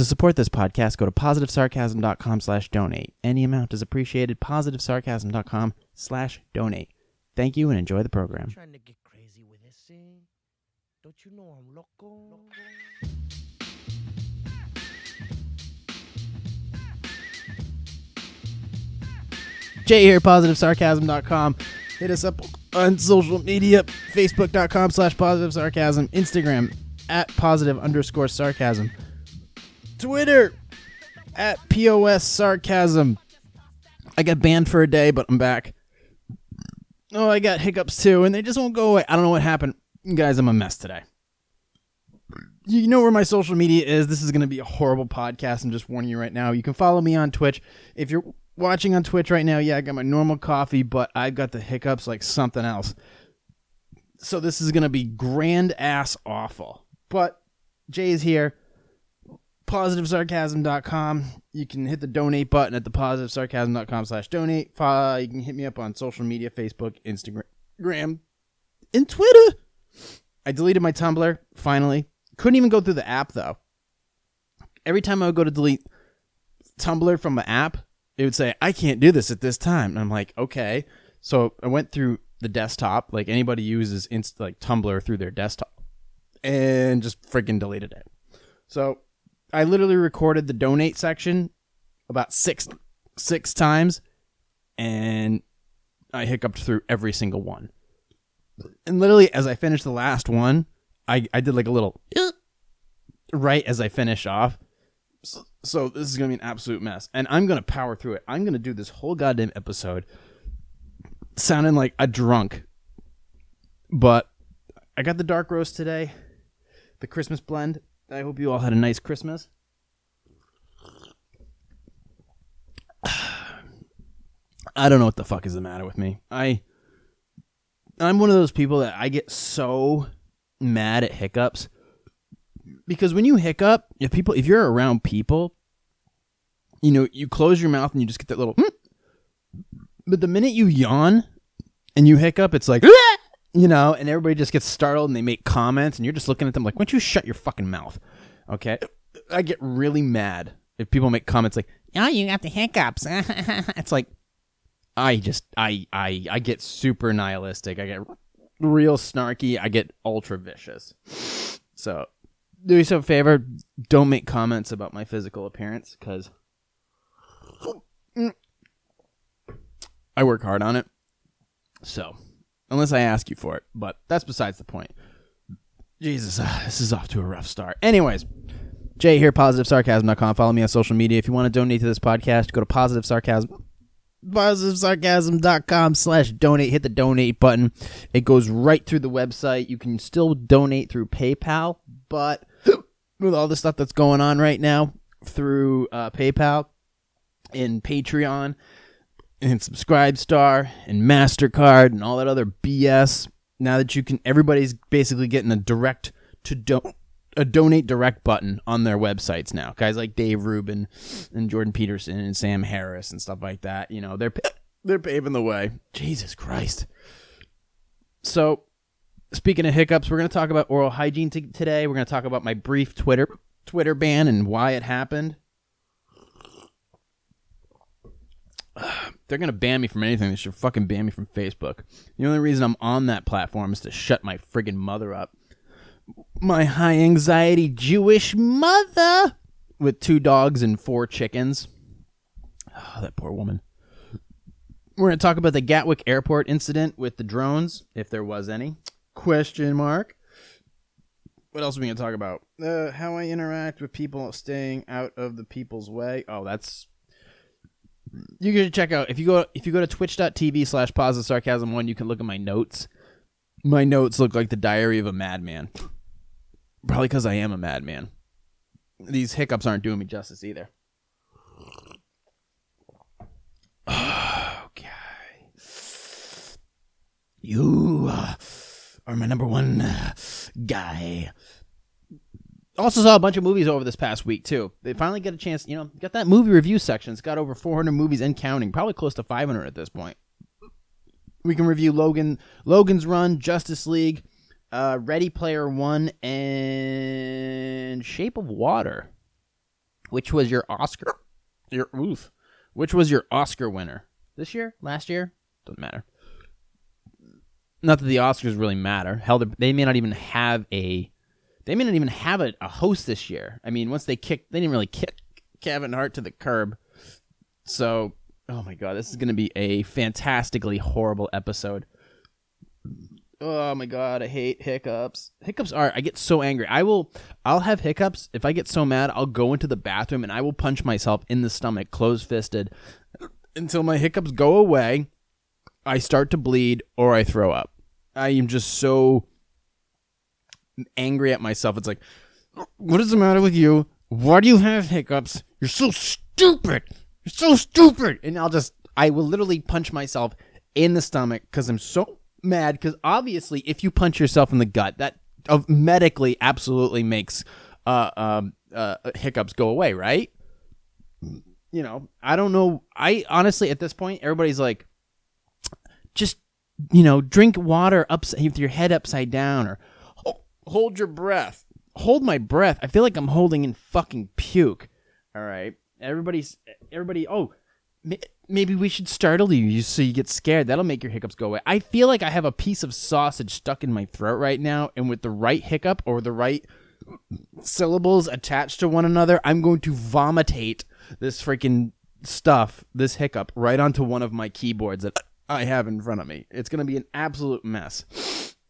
To support this podcast, go to positivesarcasm.com slash donate. Any amount is appreciated. Positivesarcasm.com slash donate. Thank you and enjoy the program. Trying to get crazy with this thing. Don't you know I'm loco? Jay here, positivesarcasm.com. Hit us up on social media, facebook.com slash positive sarcasm, Instagram at positive underscore sarcasm, Twitter at POS sarcasm. I got banned for a day, but I'm back. Oh, I got hiccups too, and they just won't go away. I don't know what happened. Guys, I'm a mess today. You know where my social media is. This is going to be a horrible podcast. I'm just warning you right now. You can follow me on Twitch. If you're watching on Twitch right now, yeah, I got my normal coffee, but I've got the hiccups like something else. So this is going to be grand ass awful. But Jay is here. PositiveSarcasm.com. You can hit the donate button at the PositiveSarcasm.com slash donate. You can hit me up on social media Facebook, Instagram, and Twitter. I deleted my Tumblr, finally. Couldn't even go through the app, though. Every time I would go to delete Tumblr from the app, it would say, I can't do this at this time. And I'm like, okay. So I went through the desktop, like anybody uses inst- like Tumblr through their desktop, and just freaking deleted it. So I literally recorded the donate section about six six times, and I hiccuped through every single one. And literally, as I finished the last one, I, I did like a little right as I finish off. So, so this is gonna be an absolute mess, and I'm gonna power through it. I'm gonna do this whole goddamn episode sounding like a drunk, but I got the dark roast today, the Christmas blend. I hope you all had a nice Christmas. I don't know what the fuck is the matter with me. I I'm one of those people that I get so mad at hiccups because when you hiccup, if people if you're around people, you know, you close your mouth and you just get that little "Hmm." but the minute you yawn and you hiccup, it's like you know, and everybody just gets startled and they make comments and you're just looking at them like, why don't you shut your fucking mouth? Okay. I get really mad if people make comments like, Oh, you got the hiccups. it's like I just I I I get super nihilistic. I get real snarky. I get ultra vicious. So do yourself a favor. Don't make comments about my physical appearance because I work hard on it. So unless I ask you for it, but that's besides the point. Jesus, uh, this is off to a rough start. Anyways, Jay here, positivesarcasm.com. Follow me on social media. If you want to donate to this podcast, go to positive sarcasm positivesarcasm.com slash donate hit the donate button it goes right through the website you can still donate through paypal but with all the stuff that's going on right now through uh, paypal and patreon and subscribe star and mastercard and all that other bs now that you can everybody's basically getting a direct to don't a donate direct button on their websites now. Guys like Dave Rubin and Jordan Peterson and Sam Harris and stuff like that. You know, they're they're paving the way. Jesus Christ. So, speaking of hiccups, we're going to talk about oral hygiene t- today. We're going to talk about my brief Twitter Twitter ban and why it happened. They're to ban me from anything. They should fucking ban me from Facebook. The only reason I'm on that platform is to shut my friggin' mother up my high anxiety Jewish mother with two dogs and four chickens. Oh, that poor woman. We're to talk about the Gatwick Airport incident with the drones, if there was any. Question mark. What else are we to talk about? Uh, how I interact with people staying out of the people's way. Oh, that's you can check out if you go if you go to twitch.tv slash positive sarcasm one you can look at my notes my notes look like the diary of a madman Probably because I am a madman. These hiccups aren't doing me justice either. Okay. You uh, are my number one uh, guy. Also saw a bunch of movies over this past week too. They finally get a chance, you know, got that movie review section. It's got over 400 movies and counting, probably close to 500 at this point. We can review Logan, Logan's Run, Justice League, uh, Ready Player One, and Shape of Water. which was your Oscar? Your oof. Which was your Oscar winner this year? Last year? Doesn't matter. Not that the Oscars really matter. Hell, they- they may not even have a. They may not even have a, a host this year. I mean, once they kicked, they didn't really kick Kevin Hart to the curb. So, oh my god, this is going to be a fantastically horrible episode. Oh my god, I hate hiccups. Hiccups are I get so angry. I will I'll have hiccups. If I get so mad, I'll go into the bathroom and I will punch myself in the stomach closed fisted until my hiccups go away. I start to bleed or I throw up. I am just so angry at myself. It's like what is the matter with you? Why do you have hiccups? You're so stupid. You're so stupid. And I'll just I will literally punch myself in the stomach because I'm so mad. Because obviously, if you punch yourself in the gut, that uh, medically absolutely makes uh, um, uh, hiccups go away, right? You know, I don't know. I honestly, at this point, everybody's like, just you know, drink water upside with your head upside down, or "Ho- hold your breath. Hold my breath. I feel like I'm holding in fucking puke. All right, everybody's everybody. Oh, ma- maybe we should startle you so you get scared. That'll make your hiccups go away. I feel like I have a piece of sausage stuck in my throat right now, and with the right hiccup or the right syllables attached to one another, I'm going to vomitate this freaking stuff, this hiccup, right onto one of my keyboards that I have in front of me. It's going to be an absolute mess.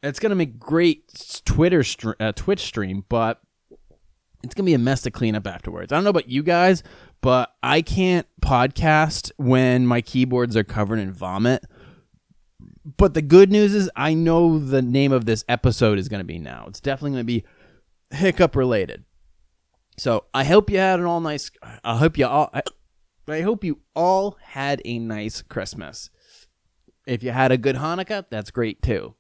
It's to make great Twitter str- uh, Twitch stream, but it's to be a mess to clean up afterwards. I don't know about you guys, but I can't podcast when my keyboards are covered in vomit. But the good news is I know the name of this episode is to be now. It's definitely to be hiccup related. So I hope you had an all nice. I hope you all. I, I hope you all had a nice Christmas. If you had a good Hanukkah, that's great too.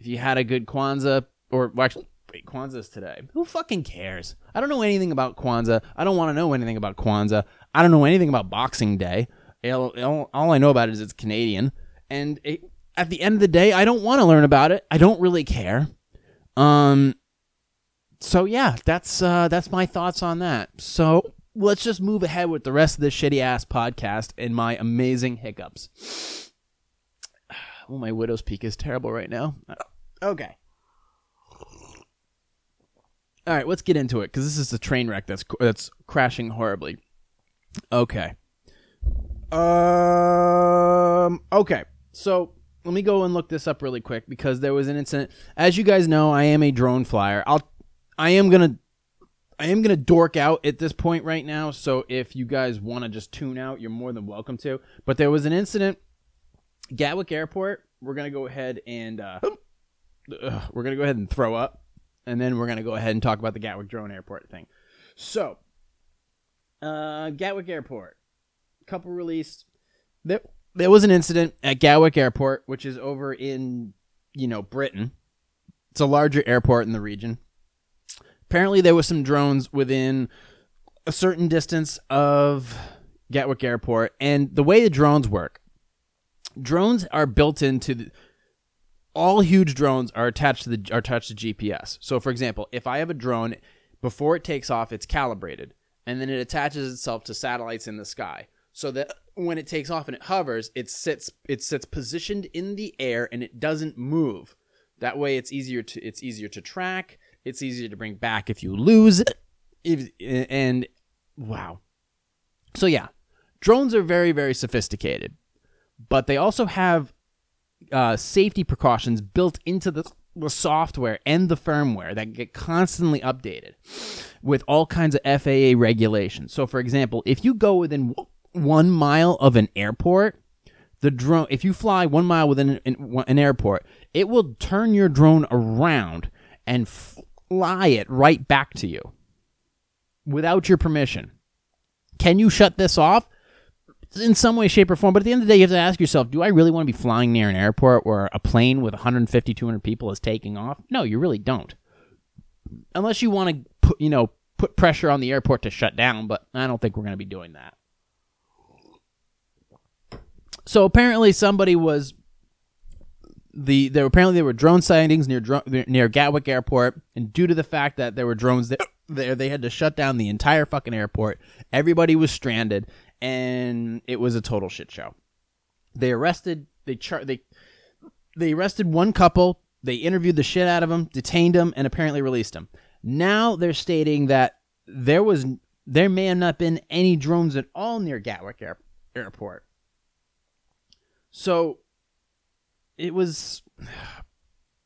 If you had a good Kwanzaa, or well, actually, wait, Kwanzaa's today. Who fucking cares? I don't know anything about Kwanzaa. I don't want to know anything about Kwanzaa. I don't know anything about Boxing Day. All, all- all I know about it is it's Canadian. And it, at the end of the day, I don't want to learn about it. I don't really care. Um. So yeah, that's uh, that's my thoughts on that. So let's just move ahead with the rest of this shitty ass podcast and my amazing hiccups. Oh, my widow's peak is terrible right now. Okay. All right, let's get into it because this is a train wreck that's that's crashing horribly. Okay. Um. Okay. So let me go and look this up really quick because there was an incident. As you guys know, I am a drone flyer. I'll. I am gonna. I am gonna dork out at this point right now. So if you guys want to just tune out, you're more than welcome to. But there was an incident. Gatwick Airport. We're gonna go ahead and. Uh, ugh, we're gonna go ahead and throw up, and then we're gonna go ahead and talk about the Gatwick Drone Airport thing. So, uh, Gatwick Airport, couple released. There, there was an incident at Gatwick Airport, which is over in, you know, Britain. It's a larger airport in the region. Apparently, there was some drones within a certain distance of Gatwick Airport, and the way the drones work, drones are built into the, all huge drones are attached to the are attached to GPS. So for example, if I have a drone before it takes off, it's calibrated and then it attaches itself to satellites in the sky. So that when it takes off and it hovers, it sits it sits positioned in the air and it doesn't move. That way it's easier to it's easier to track, it's easier to bring back if you lose. If, and wow. So yeah, drones are very very sophisticated, but they also have uh, safety precautions built into the, the software and the firmware that get constantly updated with all kinds of FAA regulations. So, for example, if you go within one mile of an airport, the drone, if you fly one mile within an, an airport, it will turn your drone around and fly it right back to you without your permission. Can you shut this off? In some way, shape, or form. But at the end of the day, you have to ask yourself: Do I really want to be flying near an airport where a plane with 150, 200 people is taking off? No, you really don't. Unless you want to put, you know, put pressure on the airport to shut down. But I don't think we're going to be doing that. So apparently, somebody was the there apparently there were drone sightings near near Gatwick Airport, and due to the fact that there were drones there, there. They had to shut down the entire fucking airport. Everybody was stranded, and it was a total shit show. They arrested. They char- They they arrested one couple. They interviewed the shit out of them, detained them, and apparently released them. Now they're stating that there was there may have not been any drones at all near Gatwick Air- Airport. So it was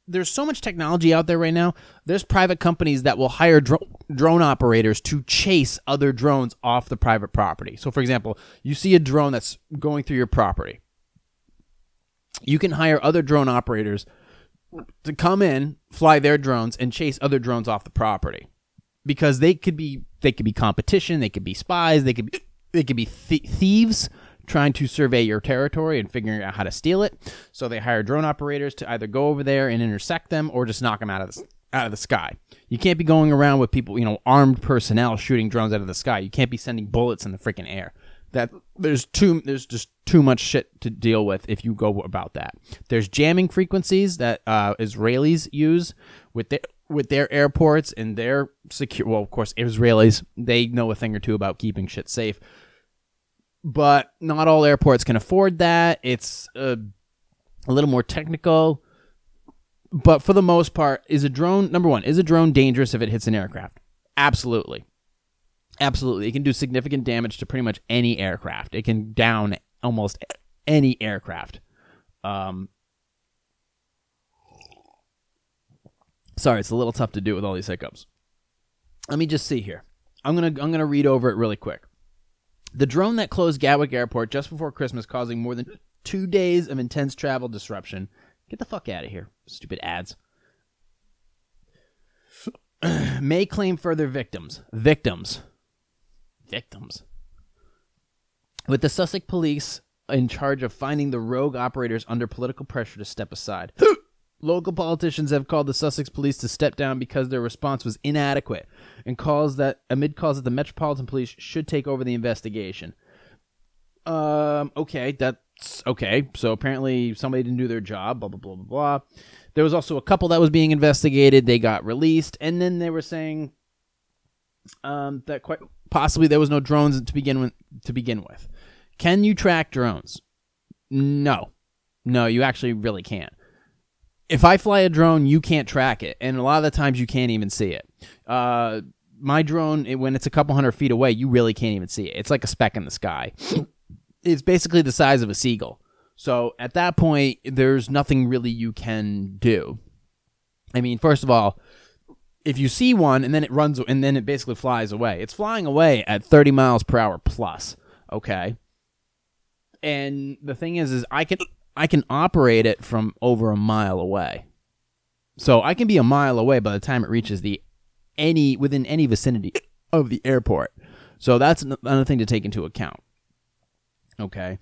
there's so much technology out there right now. There's private companies that will hire dro- drone operators to chase other drones off the private property. So, for example, you see a drone that's going through your property. You can hire other drone operators to come in, fly their drones, and chase other drones off the property because they could be they could be competition, they could be spies, they could be they could be th- thieves trying to survey your territory and figuring out how to steal it. So they hire drone operators to either go over there and intersect them or just knock them out of the out of the sky. You can't be going around with people, you know, armed personnel shooting drones out of the sky. You can't be sending bullets in the freaking air. That there's too there's just too much shit to deal with if you go about that. There's jamming frequencies that uh, Israelis use with their with their airports and their secure. Well, of course, Israelis they know a thing or two about keeping shit safe, but not all airports can afford that. It's uh, a little more technical. But for the most part, is a drone number one? Is a drone dangerous if it hits an aircraft? Absolutely. Absolutely. It can do significant damage to pretty much any aircraft. It can down almost any aircraft. Um, sorry, it's a little tough to do with all these hiccups. Let me just see here. I'm gonna I'm gonna read over it really quick. The drone that closed Gatwick Airport just before Christmas, causing more than two days of intense travel disruption. Get the fuck out of here, stupid ads. May claim further victims. Victims victims. With the Sussex police in charge of finding the rogue operators under political pressure to step aside. Local politicians have called the Sussex police to step down because their response was inadequate and calls that amid calls that the Metropolitan Police should take over the investigation. Um okay, that's okay. So apparently somebody didn't do their job, blah blah blah blah blah. There was also a couple that was being investigated, they got released, and then they were saying um, that quite possibly there was no drones to begin with. To begin with, can you track drones? No, no, you actually really can't. If I fly a drone, you can't track it, and a lot of the times you can't even see it. Uh, my drone, it- when it's a couple hundred feet away, you really can't even see it. It's like a speck in the sky. it's basically the size of a seagull. So at that point, there's nothing really you can do. I mean, first of all, if you see one and then it runs and then it basically flies away, it's flying away at 30 miles per hour plus. Okay. And the thing is, is I can I can operate it from over a mile away. So I can be a mile away by the time it reaches the any within any vicinity of the airport. So that's another thing to take into account. Okay.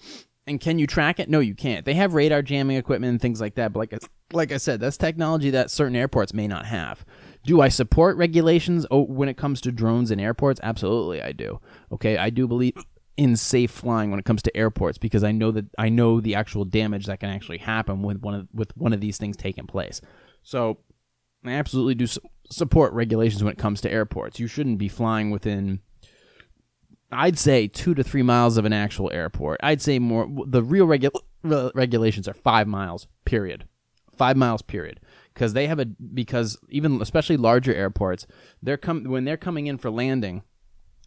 And can you track it? No, you can't. They have radar jamming equipment and things like that, but like I, like I said, that's technology that certain airports may not have. Do I support regulations when it comes to drones in airports? Absolutely, I do. Okay, I do believe in safe flying when it comes to airports because I know that I know the actual damage that can actually happen with one of with one of these things taking place. So I absolutely do su- support regulations when it comes to airports. You shouldn't be flying within I'd say two to three miles of an actual airport. I'd say more. The real regu- re- regulations are five miles. Period. Five miles. Period. Because they have a because even especially larger airports, they're come when they're coming in for landing,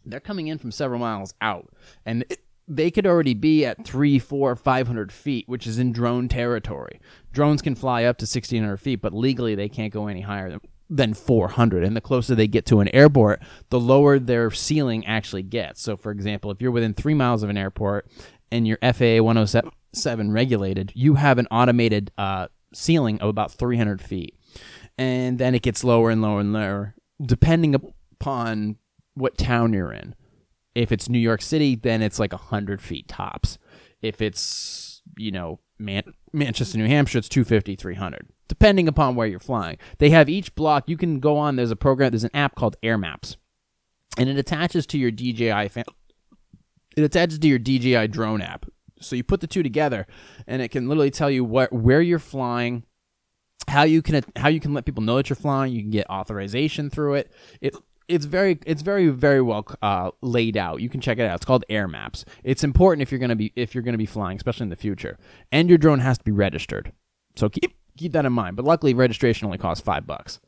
they're coming in from several miles out, and it, they could already be at three, four, five hundred feet, which is in drone territory. Drones can fly up to sixteen hundred feet, but legally they can't go any higher than than 400 and the closer they get to an airport the lower their ceiling actually gets so for example if you're within three miles of an airport and you're faa 107 regulated you have an automated uh, ceiling of about 300 feet and then it gets lower and lower and lower depending upon what town you're in if it's new york city then it's like 100 feet tops if it's you know Man- manchester new hampshire it's 250 300 depending upon where you're flying. They have each block. You can go on. There's a program. There's an app called Air Maps, and it attaches to your DJI. Fam- it attaches to your DJI drone app. So you put the two together, and it can literally tell you what where you're flying, how you can how you can let people know that you're flying. You can get authorization through it. It it's very it's very very well uh, laid out. You can check it out. It's called Air Maps. It's important if you're gonna be if you're gonna be flying, especially in the future. And your drone has to be registered. So keep keep that in mind. But luckily, registration only costs five bucks.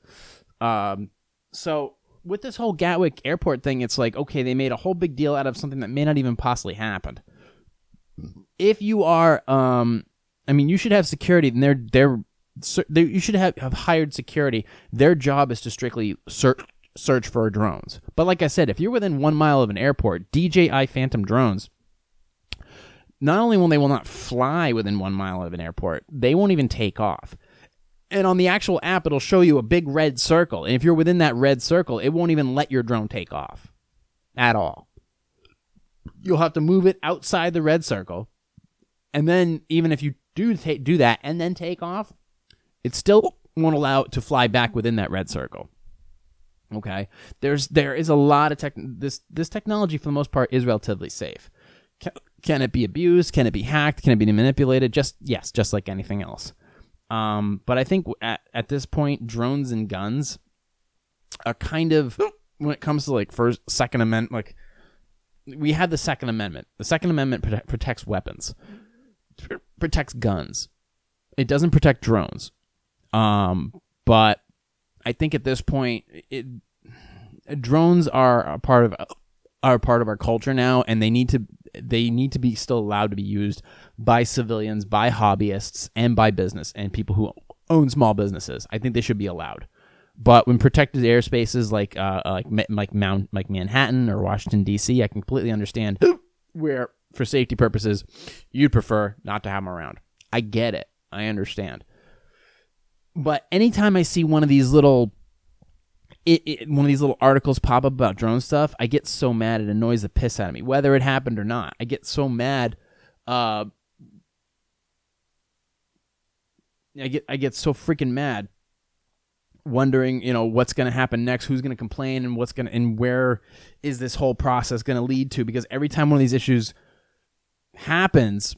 Um, so with this whole Gatwick Airport thing, it's like okay, they made a whole big deal out of something that may not even possibly happen. If you are, um, I mean, you should have security. And they're they're, they you should have, have hired security. Their job is to strictly search search for drones. But like I said, if you're within one mile of an airport, DJI Phantom drones. Not only will they will not fly within one mile of an airport, they won't even take off. And on the actual app, it'll show you a big red circle. And if you're within that red circle, it won't even let your drone take off at all. You'll have to move it outside the red circle. And then, even if you do ta- do that and then take off, it still won't allow it to fly back within that red circle. Okay, there's there is a lot of tech. This this technology for the most part is relatively safe. Can, can it be abused? Can it be hacked? Can it be manipulated? Just yes, just like anything else. Um, but I think at at this point, drones and guns are kind of when it comes to like first Second Amendment. Like we have the Second Amendment. The Second Amendment prote- protects weapons, pr- protects guns. It doesn't protect drones. Um, but I think at this point, it, drones are a part of are part of our culture now, and they need to they need to be still allowed to be used by civilians, by hobbyists, and by business and people who own small businesses. I think they should be allowed. But when protected airspaces like uh, like like Mount like Manhattan or Washington D.C., I completely understand where for safety purposes you'd prefer not to have them around. I get it. I understand. But anytime I see one of these little it, it, one of these little articles pop up about drone stuff, I get so mad it annoys the piss out of me, whether it happened or not. I get so mad. Uh, I get I get so freaking mad, wondering you know what's going to happen next, who's going to complain, and what's going to and where is this whole process going to lead to? Because every time one of these issues happens,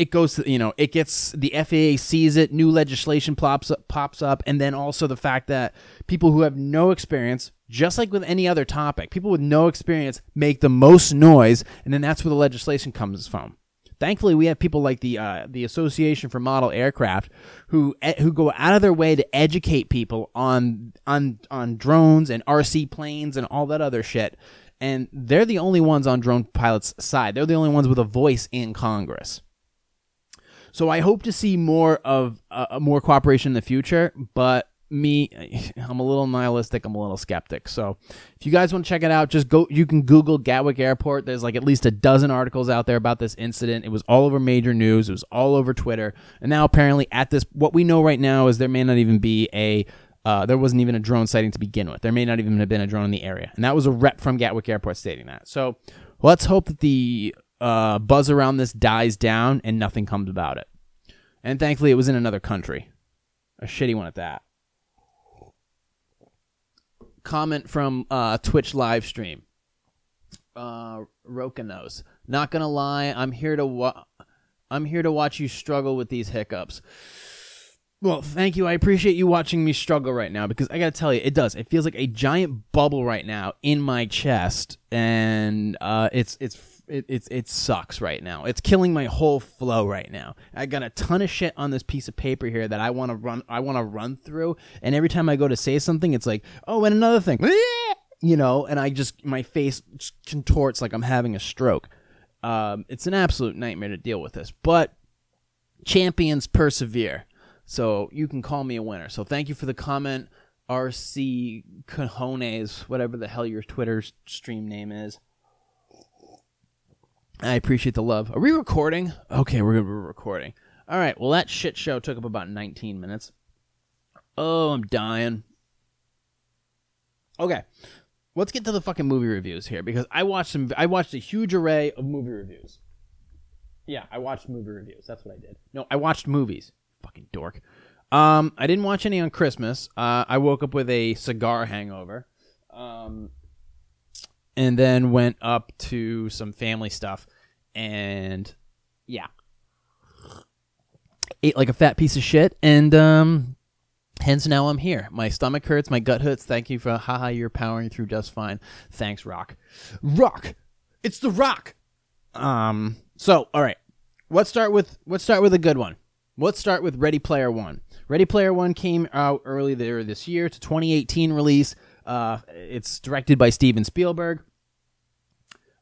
it goes to you know it gets the FAA sees it, new legislation pops up, pops up, and then also the fact that people who have no experience, just like with any other topic, people with no experience make the most noise, and then that's where the legislation comes from. Thankfully, we have people like the uh, the Association for Model Aircraft who who go out of their way to educate people on on on drones and RC planes and all that other shit. And they're the only ones on drone pilots' side. They're the only ones with a voice in Congress. So I hope to see more of uh, more cooperation in the future, but me I'm a little nihilistic, I'm a little skeptic. So if you guys want to check it out, just go you can Google Gatwick Airport. There's like at least a dozen articles out there about this incident. It was all over major news, it was all over Twitter. And now apparently at this what we know right now is there may not even be a uh, there wasn't even a drone sighting to begin with. There may not even have been a drone in the area. And that was a rep from Gatwick Airport stating that. So let's hope that the uh, buzz around this dies down and nothing comes about it. And thankfully, it was in another country. A shitty one at that. Comment from uh, Twitch live stream. Uh, Roka knows. Not gonna lie, I'm here to wa- I'm here to watch you struggle with these hiccups. Well, thank you. I appreciate you watching me struggle right now because I gotta tell you, it does. It feels like a giant bubble right now in my chest, and uh, it's it's it, it, it sucks right now. It's killing my whole flow right now. I got a ton of shit on this piece of paper here that I want to run. I want to run through, and every time I go to say something, it's like, oh, and another thing, you know, and I just my face contorts like I'm having a stroke. Um, it's an absolute nightmare to deal with this, but champions persevere. So you can call me a winner. So thank you for the comment, RC Cajones, whatever the hell your Twitter stream name is. I appreciate the love. Are we recording? Okay, we're, gonna be recording. All right. Well, that shit show took up about 19 minutes. Oh, I'm dying. Okay, let's get to the fucking movie reviews here because I watched some. I watched a huge array of movie reviews. Yeah, I watched movie reviews. That's what I did. No, I watched movies. Fucking dork. Um, I didn't watch any on Christmas. Uh, I woke up with a cigar hangover. Um, and then went up to some family stuff and yeah ate like a fat piece of shit and um Hence, now I'm here. My stomach hurts, my gut hurts. Thank you for haha. You're powering through just fine. Thanks, Rock. Rock, it's the Rock. Um. So, all right. Let's start with let's start with a good one. Let's start with Ready Player One. Ready Player One came out early there this year to 2018 release. Uh, it's directed by Steven Spielberg.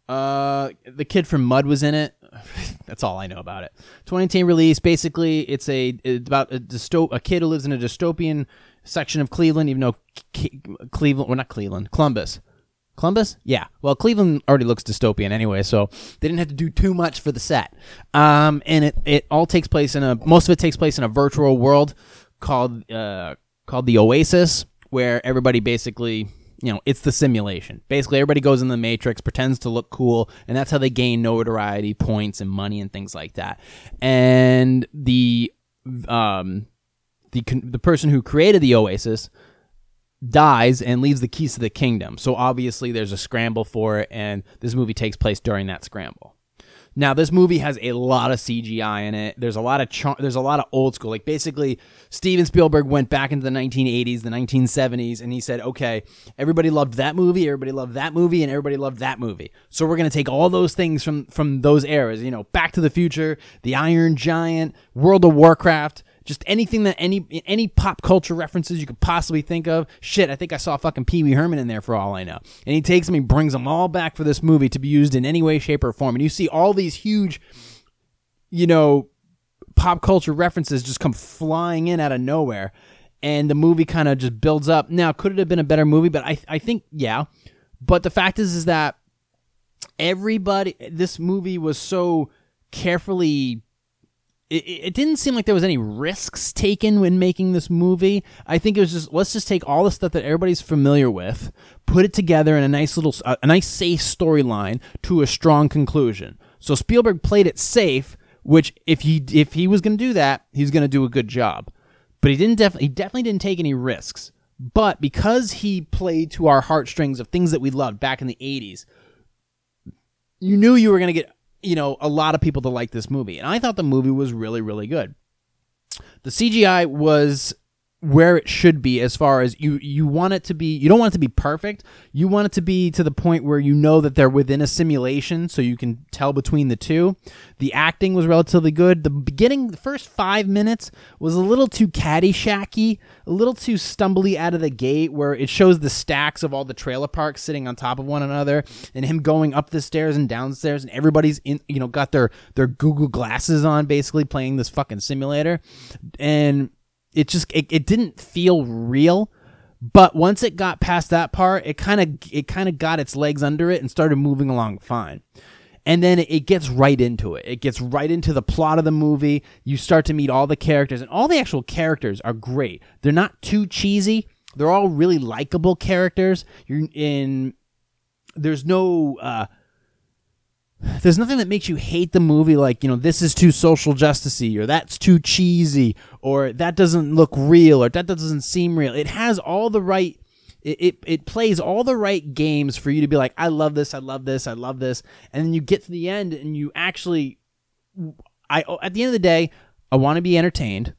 Uh, the kid from Mud was in it. That's all I know about it. 2018 release. Basically, it's a it's about a dystop a kid who lives in a dystopian section of Cleveland. Even though K- Cleveland, well, not Cleveland, Columbus. Columbus? Yeah. Well, Cleveland already looks dystopian anyway, so they didn't have to do too much for the set. Um, and it, it all takes place in a most of it takes place in a virtual world called uh, called the Oasis, where everybody basically you know it's the simulation. Basically, everybody goes in the Matrix, pretends to look cool, and that's how they gain notoriety, points, and money and things like that. And the um the the person who created the Oasis dies and leaves the keys to the kingdom. So obviously there's a scramble for it and this movie takes place during that scramble. Now this movie has a lot of CGI in it. There's a lot of char- there's a lot of old school. Like basically Steven Spielberg went back into the 1980s, the 1970s and he said, "Okay, everybody loved that movie, everybody loved that movie and everybody loved that movie. So we're to take all those things from from those eras, you know, Back to the Future, The Iron Giant, World of Warcraft, just anything that any any pop culture references you could possibly think of. Shit, I think I saw fucking Pee Wee Herman in there for all I know. And he takes them, he brings them all back for this movie to be used in any way, shape, or form. And you see all these huge, you know, pop culture references just come flying in out of nowhere. And the movie kind of just builds up. Now, could it have been a better movie? But I, I think, yeah. But the fact is, is that everybody, this movie was so carefully it, it didn't seem like there was any risks taken when making this movie. I think it was just let's just take all the stuff that everybody's familiar with, put it together in a nice little, a nice safe storyline to a strong conclusion. So Spielberg played it safe, which if he if he was going to do that, he's going to do a good job. But he didn't definitely he definitely didn't take any risks. But because he played to our heartstrings of things that we loved back in the 80s, you knew you were going to get you know, a lot of people to like this movie. And I thought the movie was really, really good. The CGI was where it should be as far as you you want it to be you don't want it to be perfect. You want it to be to the point where you know that they're within a simulation so you can tell between the two. The acting was relatively good. The beginning the first five minutes was a little too caddyshacky a little too stumbly out of the gate where it shows the stacks of all the trailer parks sitting on top of one another and him going up the stairs and downstairs and everybody's in you know got their their google glasses on basically playing this fucking simulator. And it just it, it didn't feel real but once it got past that part it kind of it kind of got its legs under it and started moving along fine. And then it gets right into it. It gets right into the plot of the movie. You start to meet all the characters and all the actual characters are great. They're not too cheesy. They're all really likable characters. You're in there's no uh there's nothing that makes you hate the movie like you know this is too social justicey or that's too cheesy or that doesn't look real or that doesn't seem real. It has all the right it, it, it plays all the right games for you to be like i love this i love this i love this and then you get to the end and you actually i oh, at the end of the day i want to be entertained.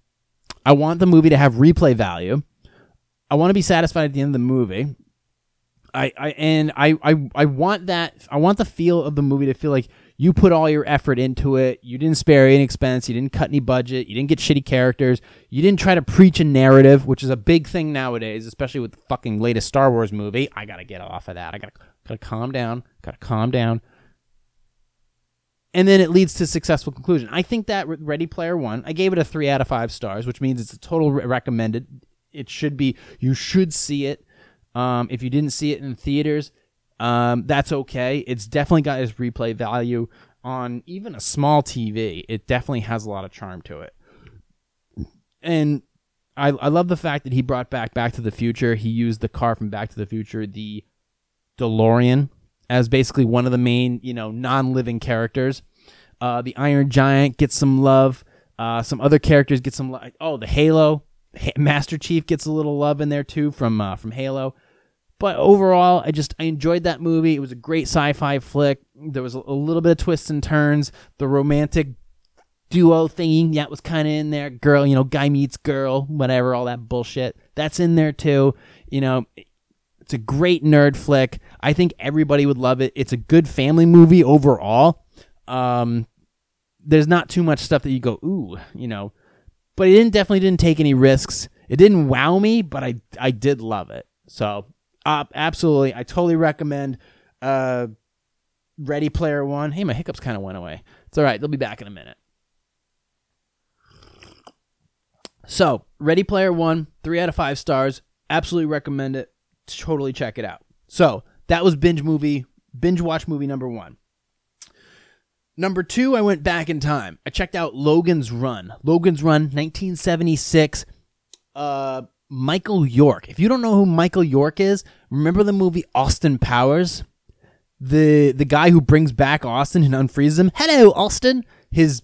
I want the movie to have replay value. I want to be satisfied at the end of the movie I, I and I, I I want that I want the feel of the movie to feel like you put all your effort into it. You didn't spare any expense. You didn't cut any budget. You didn't get shitty characters. You didn't try to preach a narrative, which is a big thing nowadays, especially with the fucking latest Star Wars movie. I gotta get off of that. I gotta gotta calm down. Gotta calm down. And then it leads to successful conclusion. I think that Ready Player One, I gave it a three out of five stars, which means it's a total re- recommended. It should be. You should see it um, if you didn't see it in theaters, um, that's okay. It's definitely got its replay value on even a small TV. It definitely has a lot of charm to it. And I, I love the fact that he brought back Back to the Future. He used the car from Back to the Future, the DeLorean, as basically one of the main, you know, non-living characters. Uh, the Iron Giant gets some love. Uh, some other characters get some love. Oh, the Halo Master Chief gets a little love in there too from uh, from Halo. But overall, I just I enjoyed that movie. It was a great sci-fi flick. There was a, little bit of twists and turns. The romantic duo thingy that was kind of in there. Girl, you know, guy meets girl, whatever, all that bullshit. That's in there too. You know, it's a great nerd flick. I think everybody would love it. It's a good family movie overall. Um, there's not too much stuff that you go, ooh, you know, but it didn't definitely didn't take any risks. It didn't wow me, but I I did love it. So, uh, absolutely, I totally recommend. Uh, Ready Player One. Hey, my hiccups kind of went away. It's all right. They'll be back in a minute. So, Ready Player One, three out of five stars. Absolutely recommend it. Totally check it out. So, that was binge movie, binge watch movie number one. Number two, I went back in time. I checked out Logan's Run. Logan's Run, 1976. Uh, Michael York. If you don't know who Michael York is, remember the movie Austin Powers? The the guy who brings back Austin and unfreezes him. Hello, Austin. His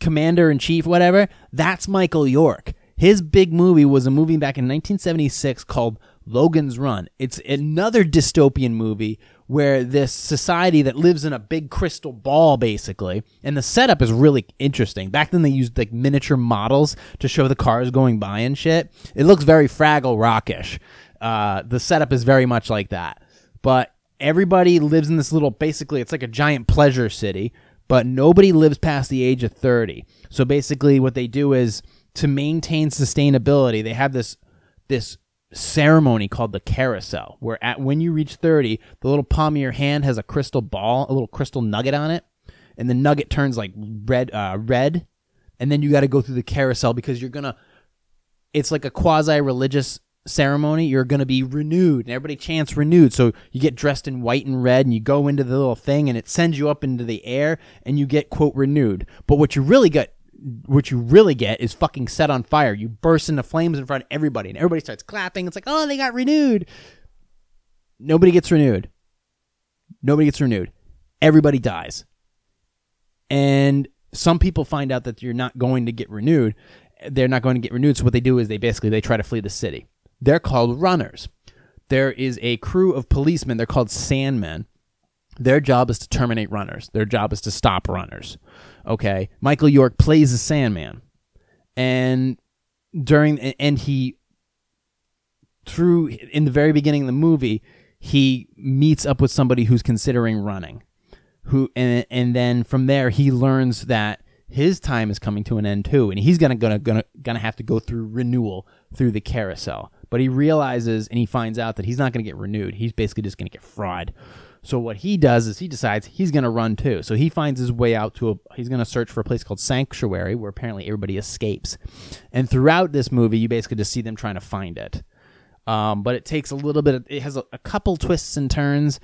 commander in chief, whatever. That's Michael York. His big movie was a movie back in 1976 called Logan's Run. It's another dystopian movie where this society that lives in a big crystal ball, basically, and the setup is really interesting. Back then, they used like miniature models to show the cars going by and shit. It looks very Fraggle Rockish. Uh, the setup is very much like that, but everybody lives in this little. Basically, it's like a giant pleasure city, but nobody lives past the age of thirty. So basically, what they do is to maintain sustainability, they have this this ceremony called the carousel, where at when you reach 30, the little palm of your hand has a crystal ball, a little crystal nugget on it, and the nugget turns like red uh, red, and then you got to go through the carousel because you're gonna. It's like a quasi religious ceremony. You're gonna be renewed, and everybody chants renewed. So you get dressed in white and red, and you go into the little thing, and it sends you up into the air, and you get quote renewed. But what you really get what you really get is fucking set on fire. You burst into flames in front of everybody, and everybody starts clapping. It's like, oh, they got renewed. Nobody gets renewed. Nobody gets renewed. Everybody dies. And some people find out that you're not going to get renewed. They're not going to get renewed. So what they do is they basically they try to flee the city. They're called runners. There is a crew of policemen. They're called Sandmen. Their job is to terminate runners. Their job is to stop runners. Okay, Michael York plays the Sandman, and during and he through in the very beginning of the movie he meets up with somebody who's considering running who and and then from there he learns that his time is coming to an end too and he's gonna gonna gonna gonna have to go through renewal through the carousel. But he realizes and he finds out that he's not gonna get renewed. He's basically just gonna get fraud so what he does is he decides he's going to run too. So he finds his way out to a he's going to search for a place called Sanctuary where apparently everybody escapes. And throughout this movie you basically just see them trying to find it. Um, but it takes a little bit of, it has a, a couple twists and turns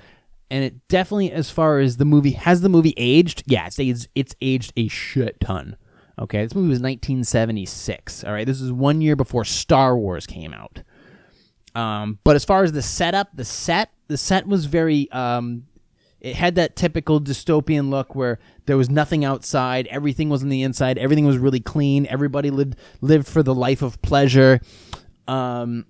and it definitely as far as the movie has the movie aged? Yeah, it's aged, it's aged a shit ton. Okay, this movie was 1976. All right, this is one year before Star Wars came out. Um, but as far as the setup, the set, the set was very. Um, it had that typical dystopian look where there was nothing outside, everything was on the inside, everything was really clean, everybody lived lived for the life of pleasure. Um,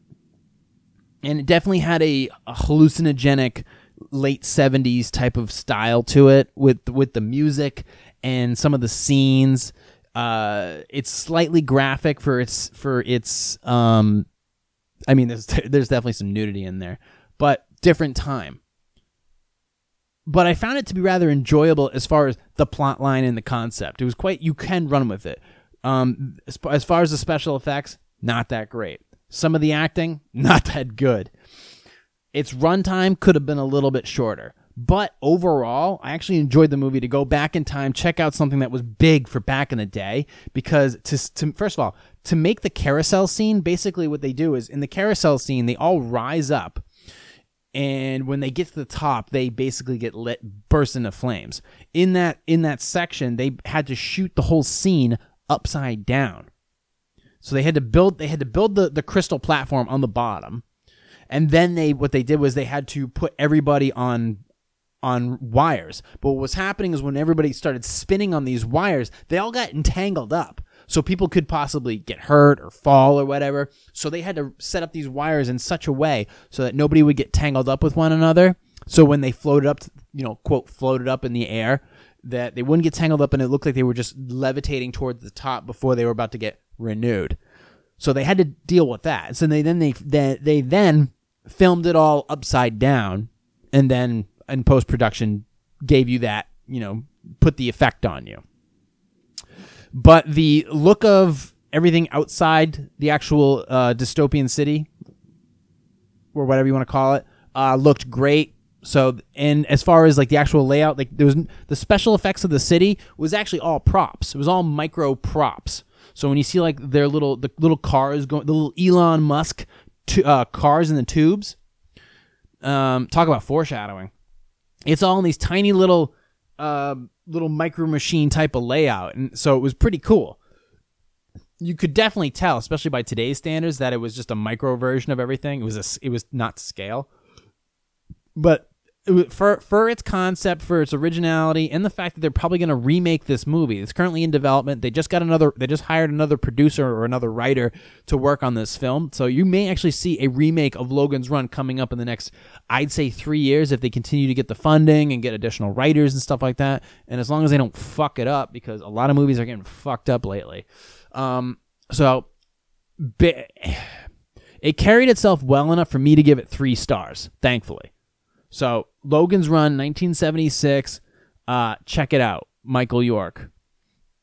and it definitely had a, a hallucinogenic late 70s type of style to it with with the music and some of the scenes uh it's slightly graphic for its for its um I mean, there's there's definitely some nudity in there, but different time. But I found it to be rather enjoyable as far as the plot line and the concept. It was quite you can run with it. Um, as, as far as the special effects, not that great. Some of the acting, not that good. Its runtime could have been a little bit shorter. But overall, I actually enjoyed the movie to go back in time, check out something that was big for back in the day. Because to, to first of all, to make the carousel scene, basically what they do is in the carousel scene, they all rise up. And when they get to the top, they basically get lit, burst into flames. In that in that section, they had to shoot the whole scene upside down. So they had to build they had to build the, the crystal platform on the bottom. And then they what they did was they had to put everybody on on wires. But what was happening is when everybody started spinning on these wires, they all got entangled up. So people could possibly get hurt or fall or whatever. So they had to set up these wires in such a way so that nobody would get tangled up with one another. So when they floated up, you know, quote, floated up in the air, that they wouldn't get tangled up and it looked like they were just levitating towards the top before they were about to get renewed. So they had to deal with that. So they then they they, they then filmed it all upside down and then in post production gave you that, you know, put the effect on you. But the look of everything outside the actual uh, dystopian city or whatever you want to call it uh, looked great. So, and as far as like the actual layout, like there was the special effects of the city was actually all props. It was all micro props. So when you see like their little the little cars going, the little Elon Musk t- uh, cars in the tubes, um, talk about foreshadowing. It's all in these tiny little uh, little micro machine type of layout, and so it was pretty cool. You could definitely tell, especially by today's standards, that it was just a micro version of everything. It was a, it was not scale, but for for its concept, for its originality, and the fact that they're probably going to remake this movie. It's currently in development. They just got another. They just hired another producer or another writer to work on this film. So you may actually see a remake of Logan's Run coming up in the next, I'd say, three years if they continue to get the funding and get additional writers and stuff like that. And as long as they don't fuck it up, because a lot of movies are getting fucked up lately. Um, so. It carried itself well enough for me to give it three stars, thankfully. So Logan's Run, 1976. Uh, check it out, Michael York.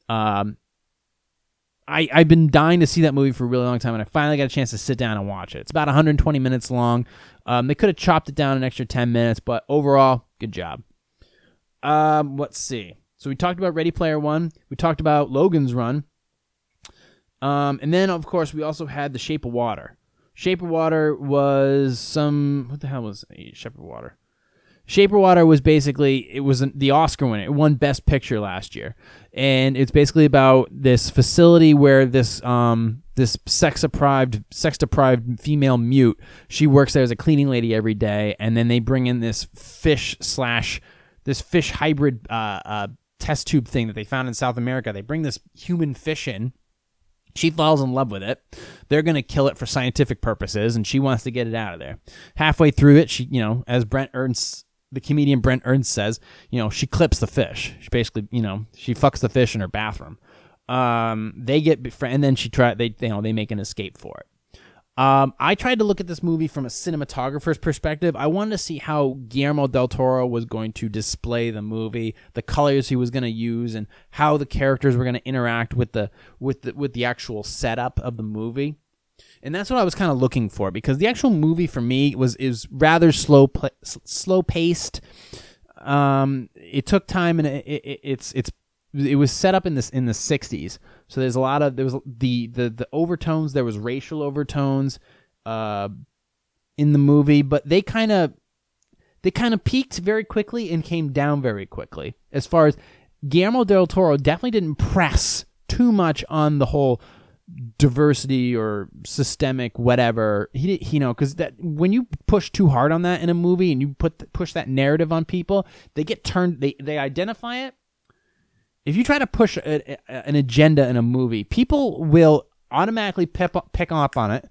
Um, I I've been dying to see that movie for a really long time, and I finally got a chance to sit down and watch it. It's about 120 minutes long. Um, they could have chopped it down an extra 10 minutes, but overall, good job. Um, let's see. So we talked about Ready Player One. We talked about Logan's Run. Um, and then of course we also had The Shape of Water. Shape of Water was some what the hell was Shape of Water? Shape of Water was basically it was the Oscar winner. It won Best Picture last year, and it's basically about this facility where this um this sex deprived sex deprived female mute she works there as a cleaning lady every day, and then they bring in this fish slash this fish hybrid uh, uh, test tube thing that they found in South America. They bring this human fish in. She falls in love with it. They're going to kill it for scientific purposes, and she wants to get it out of there. Halfway through it, she, you know, as Brent Ernst, the comedian Brent Ernst says, you know, she clips the fish. She basically, you know, she fucks the fish in her bathroom. Um, they get, and then she try, they, you know, they make an escape for it. Um, I tried to look at this movie from a cinematographer's perspective. I wanted to see how Guillermo del Toro was going to display the movie, the colors he was going to use, and how the characters were going to interact with the with the with the actual setup of the movie. And that's what I was kind of looking for because the actual movie for me was is rather slow pla- slow paced. Um, it took time and it, it, it's it's it was set up in this in the 60s so there's a lot of there was the the the overtones there was racial overtones uh in the movie but they kind of they kind of peaked very quickly and came down very quickly as far as Guillermo del Toro definitely didn't press too much on the whole diversity or systemic whatever he did you know because that when you push too hard on that in a movie and you put push that narrative on people they get turned they they identify it if you try to push a, a, an agenda in a movie, people will automatically pick, pick up on it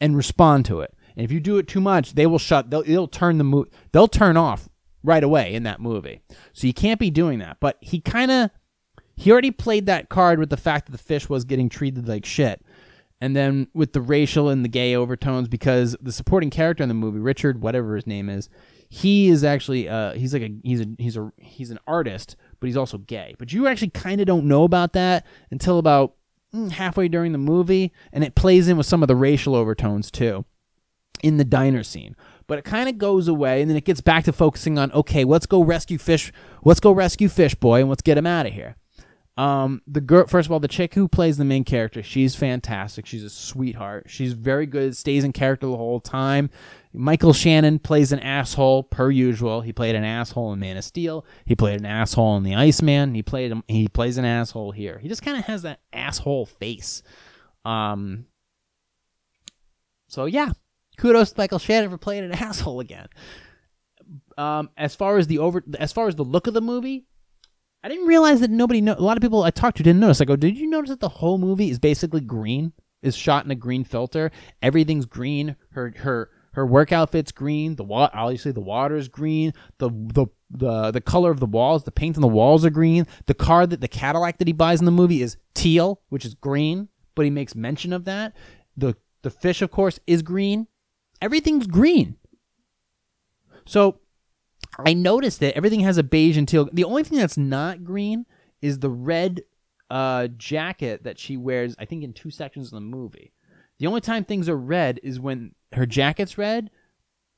and respond to it. And if you do it too much, they will shut. They'll, they'll turn the mo- They'll turn off right away in that movie. So you can't be doing that. But he kind of he already played that card with the fact that the fish was getting treated like shit. And then with the racial and the gay overtones, because the supporting character in the movie, Richard, whatever his name is, he is actually uh, he's like a he's a he's a he's an artist but he's also gay. But you actually kind of don't know about that until about mm, halfway during the movie, and it plays in with some of the racial overtones too in the diner scene. But it kind of goes away, and then it gets back to focusing on okay, let's go rescue fish, let's go rescue fish boy, and let's get him out of here. Um, the girl, first of all, the chick who plays the main character, she's fantastic. She's a sweetheart. She's very good. Stays in character the whole time. Michael Shannon plays an asshole per usual. He played an asshole in Man of Steel. He played an asshole in The Iceman. He played he plays an asshole here. He just kind of has that asshole face. Um. So yeah, kudos to Michael Shannon for playing an asshole again. Um, as far as the over, as far as the look of the movie, I didn't realize that nobody know. A lot of people I talked to didn't notice. I go, did you notice that the whole movie is basically green? Is shot in a green filter. Everything's green. Her her Her work outfit's green. The wa- obviously the water's green. The the the the color of the walls, the paint on the walls are green. The car that the Cadillac that he buys in the movie is teal, which is green, but he makes mention of that. The the fish, of course, is green. Everything's green. So I noticed that everything has a beige and teal. The only thing that's not green is the red uh, jacket that she wears. I think in two sections of the movie. The only time things are red is when her jacket's red,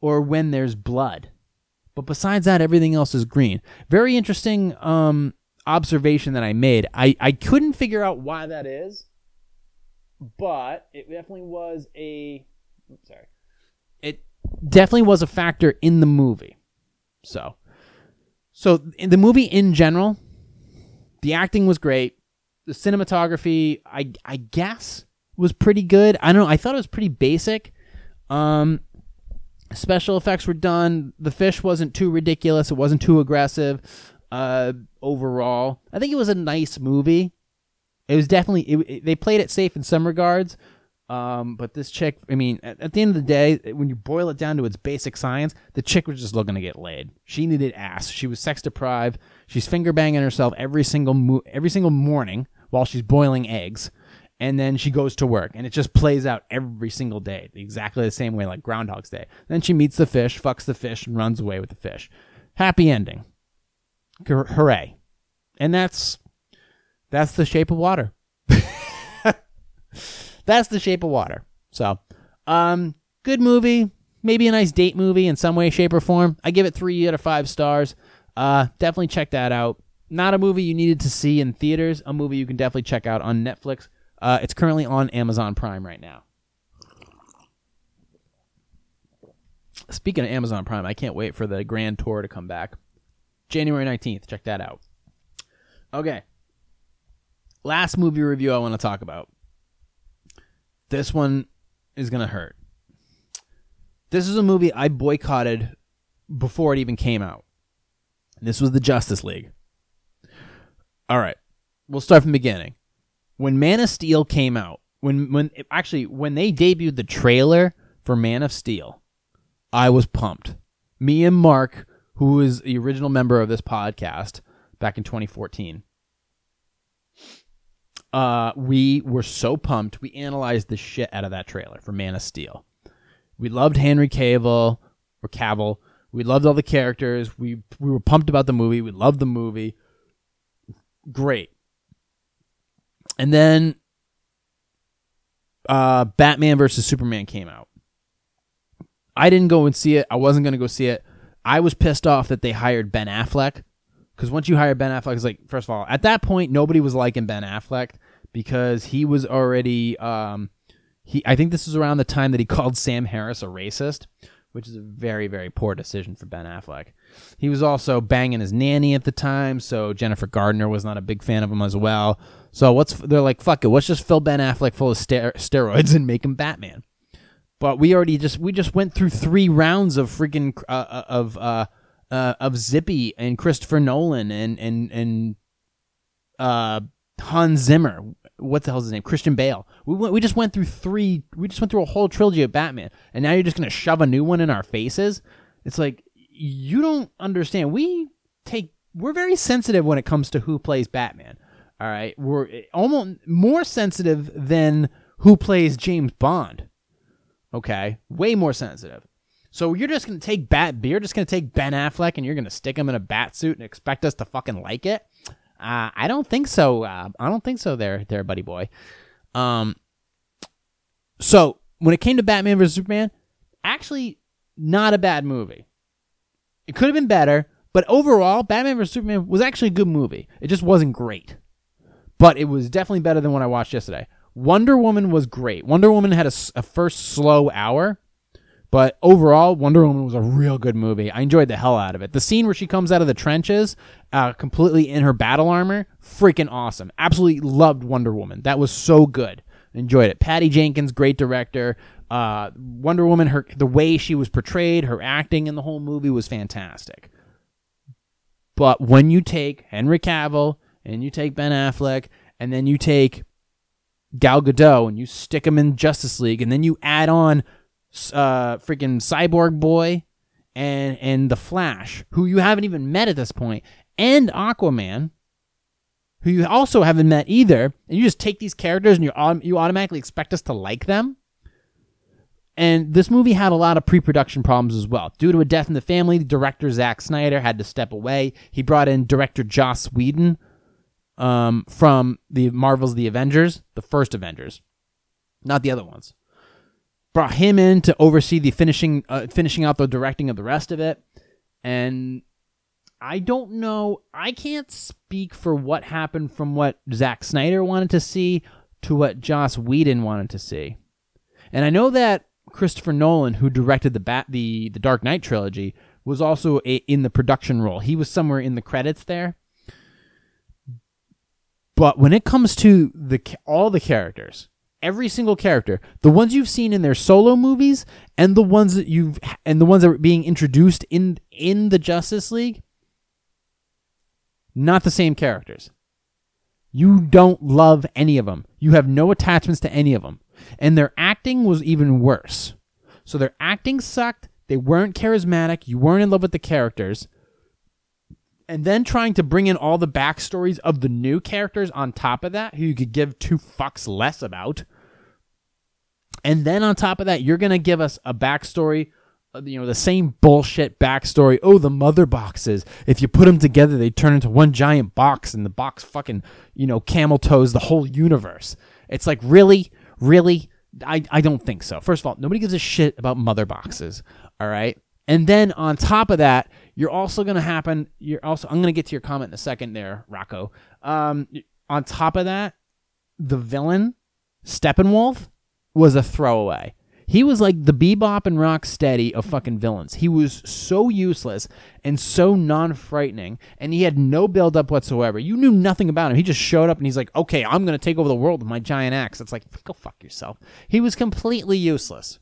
or when there's blood. But besides that, everything else is green. Very interesting um, observation that I made. I, I couldn't figure out why that is, but it definitely was a. Oops, sorry. It definitely was a factor in the movie. So, so the movie in general, the acting was great. The cinematography, I I guess, was pretty good. I don't know. I thought it was pretty basic. Um, special effects were done. The fish wasn't too ridiculous. It wasn't too aggressive. Uh, overall, I think it was a nice movie. It was definitely it, it- they played it safe in some regards. Um, but this chick, I mean, at, at the end of the day, when you boil it down to its basic science, the chick was just looking to get laid. She needed ass. She was sex deprived. She's finger banging herself every single mo- every single morning while she's boiling eggs, and then she goes to work, and it just plays out every single day, exactly the same way like Groundhog's Day. Then she meets the fish, fucks the fish, and runs away with the fish. Happy ending. Hur- Hooray! And that's that's the shape of water. that's the shape of water. So, um, good movie. Maybe a nice date movie in some way, shape, or form. I give it three out of five stars. Uh, definitely check that out. Not a movie you needed to see in theaters. A movie you can definitely check out on Netflix. Uh, it's currently on Amazon Prime right now. Speaking of Amazon Prime, I can't wait for the grand tour to come back. January 19th. Check that out. Okay. Last movie review I want to talk about. This one is going to hurt. This is a movie I boycotted before it even came out. This was the Justice League. All right. We'll start from the beginning. When Man of Steel came out, when when actually when they debuted the trailer for Man of Steel, I was pumped. Me and Mark, who is the original member of this podcast back in 2014, uh, we were so pumped. We analyzed the shit out of that trailer for Man of Steel. We loved Henry Cavill or Cavill. We loved all the characters. We we were pumped about the movie. We loved the movie. Great. And then uh, Batman versus Superman came out. I didn't go and see it. I wasn't going to go see it. I was pissed off that they hired Ben Affleck because once you hire Ben Affleck, it's like first of all, at that point, nobody was liking Ben Affleck because he was already. Um, he, I think this is around the time that he called Sam Harris a racist, which is a very, very poor decision for Ben Affleck. He was also banging his nanny at the time, so Jennifer Gardner was not a big fan of him as well. So what's they're like, fuck it, let's just fill Ben Affleck full of ster- steroids and make him Batman. But we already just we just went through three rounds of freaking uh, uh, of uh, uh, of Zippy and Christopher Nolan and and and uh, Hans Zimmer. What the hell's his name? Christian Bale. We went, we just went through three. We just went through a whole trilogy of Batman, and now you're just gonna shove a new one in our faces. It's like you don't understand. We take we're very sensitive when it comes to who plays Batman. All right, we're almost more sensitive than who plays James Bond. Okay, way more sensitive. So you're just gonna take Bat, you're just gonna take Ben Affleck and you're gonna stick him in a bat suit and expect us to fucking like it? Uh, I don't think so. Uh, I don't think so. There, there, buddy boy. Um. So when it came to Batman vs Superman, actually not a bad movie. It could have been better, but overall, Batman vs Superman was actually a good movie. It just wasn't great, but it was definitely better than what I watched yesterday. Wonder Woman was great. Wonder Woman had a first slow hour, but overall, Wonder Woman was a real good movie. I enjoyed the hell out of it. The scene where she comes out of the trenches, uh, completely in her battle armor, freaking awesome. Absolutely loved Wonder Woman. That was so good. Enjoyed it. Patty Jenkins, great director. Uh, Wonder Woman, her the way she was portrayed, her acting in the whole movie was fantastic. But when you take Henry Cavill and you take Ben Affleck and then you take Gal Gadot and you stick them in Justice League and then you add on uh, freaking Cyborg Boy, and and the Flash, who you haven't even met at this point, and Aquaman, who you also haven't met either, and you just take these characters and you you automatically expect us to like them. And this movie had a lot of pre-production problems as well. Due to a death in the family, director Zack Snyder had to step away. He brought in director Joss Whedon um, from the Marvel's The Avengers, the first Avengers, not the other ones. Brought him in to oversee the finishing, uh, finishing out the directing of the rest of it, and I don't know. I can't speak for what happened from what Zack Snyder wanted to see to what Joss Whedon wanted to see. And I know that Christopher Nolan, who directed the Bat the the Dark Knight trilogy, was also a, in the production role. He was somewhere in the credits there. But when it comes to the all the characters, every single character, the ones you've seen in their solo movies and the ones that you've and the ones that are being introduced in in the Justice League, not the same characters. You don't love any of them. You have no attachments to any of them. And their acting was even worse. So their acting sucked. They weren't charismatic. You weren't in love with the characters. And then trying to bring in all the backstories of the new characters on top of that, who you could give two fucks less about. And then on top of that, you're going to give us a backstory uh, you know the same bullshit backstory. Oh, the mother boxes. If you put them together, they turn into one giant box, and the box fucking you know camel toes the whole universe. It's like really, really. I I don't think so. First of all, nobody gives a shit about mother boxes. All right. And then on top of that, you're also gonna happen. You're also. I'm gonna get to your comment in a second there, Rocco. Um, on top of that, the villain, Steppenwolf, was a throwaway. He was like the bebop and Rocksteady of fucking villains. He was so useless and so non frightening, and he had no build up whatsoever. You knew nothing about him. He just showed up and he's like, okay, I'm going to take over the world with my giant axe. It's like, go fuck yourself. He was completely useless.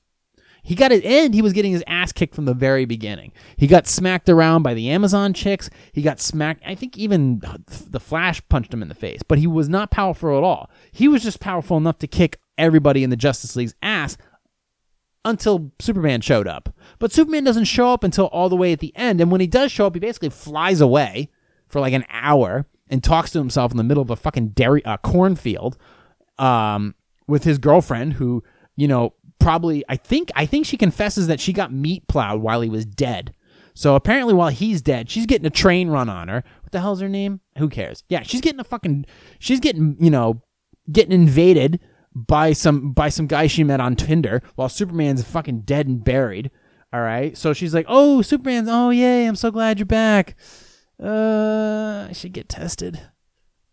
He got it, and he was getting his ass kicked from the very beginning. He got smacked around by the Amazon chicks. He got smacked. I think even the Flash punched him in the face, but he was not powerful at all. He was just powerful enough to kick everybody in the Justice League's ass until Superman showed up. But Superman doesn't show up until all the way at the end. And when he does show up, he basically flies away for like an hour and talks to himself in the middle of a fucking dairy uh, cornfield um, with his girlfriend, who you know probably I think I think she confesses that she got meat plowed while he was dead. So apparently, while he's dead, she's getting a train run on her. What the hell's her name? Who cares? Yeah, she's getting a fucking. She's getting you know getting invaded by some by some guy she met on Tinder while Superman's fucking dead and buried. All right, so she's like, "Oh, Superman's! Oh, yay! I'm so glad you're back. Uh, I should get tested."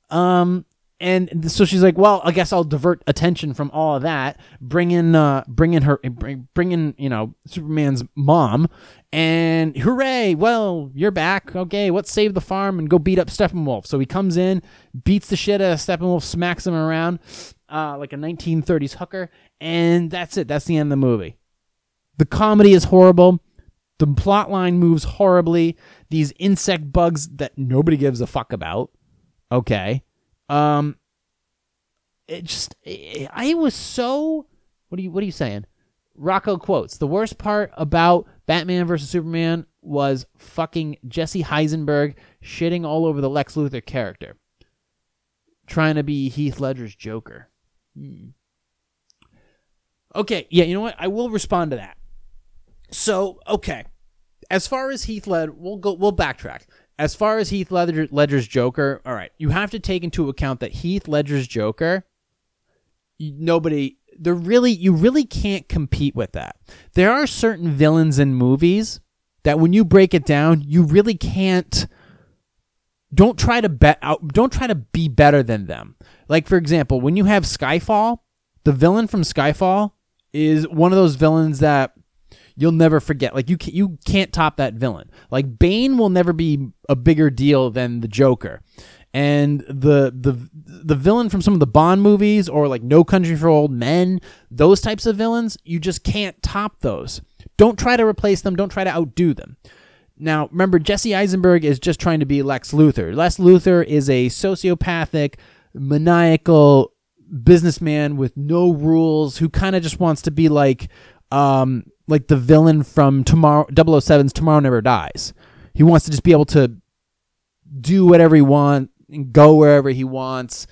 Um, and so she's like, "Well, I guess I'll divert attention from all of that. Bring in, uh, bring in her, bring, bring in, you know, Superman's mom, and hooray! Well, you're back. Okay, let's save the farm and go beat up Steppenwolf." So he comes in, beats the shit out of Steppenwolf, smacks him around uh, like a 1930s hooker, and that's it. That's the end of the movie. The comedy is horrible. The plot line moves horribly. These insect bugs that nobody gives a fuck about. Okay. Um it just I I was so what are you what are you saying? Rocco quotes, "The worst part about Batman versus Superman was fucking Jesse Heisenberg shitting all over the Lex Luthor character, trying to be Heath Ledger's Joker." Hmm. Okay, yeah, you know what? I will respond to that. So, okay, as far as Heath Ledger, we'll go. We'll backtrack. As far as Heath Ledger, Ledger's Joker, all right, you have to take into account that Heath Ledger's Joker, nobody, there really, you really can't compete with that. There are certain villains in movies that, when you break it down, you really can't. Don't try to bet out. Don't try to be better than them. Like for example, when you have Skyfall, the villain from Skyfall is one of those villains that you'll never forget. Like you, ca- you can't top that villain. Like Bane will never be a bigger deal than the Joker, and the the the villain from some of the Bond movies or like No Country for Old Men, those types of villains, you just can't top those. Don't try to replace them. Don't try to outdo them. Now, remember, Jesse Eisenberg is just trying to be Lex Luthor. Lex Luthor is a sociopathic, maniacal businessman with no rules who kind of just wants to be like um, like the villain from Tomorrow 007's Tomorrow Never Dies. He wants to just be able to do whatever he wants and go wherever he wants.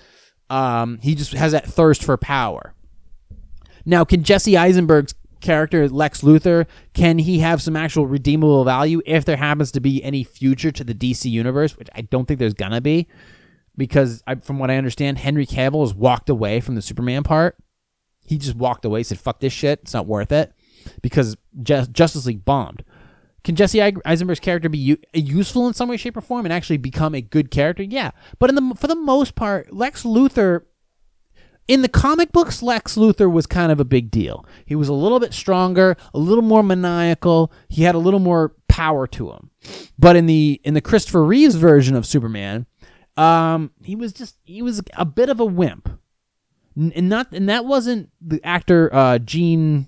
Um, he just has that thirst for power. Now, can Jesse Eisenberg's character Lex Luthor can he have some actual redeemable value if there happens to be any future to the DC universe, which I don't think there's gonna be, because I, from what I understand, Henry Cavill has walked away from the Superman part. He just walked away, said "fuck this shit, it's not worth it," because Justice League bombed. Can Jesse Eisenberg's character be u- useful in some way, shape, or form and actually become a good character? Yeah, but in the for the most part, Lex Luthor in the comic books, Lex Luthor was kind of a big deal. He was a little bit stronger, a little more maniacal. He had a little more power to him. But in the in the Christopher Reeves version of Superman, um, he was just he was a bit of a wimp, and not and that wasn't the actor uh, Gene,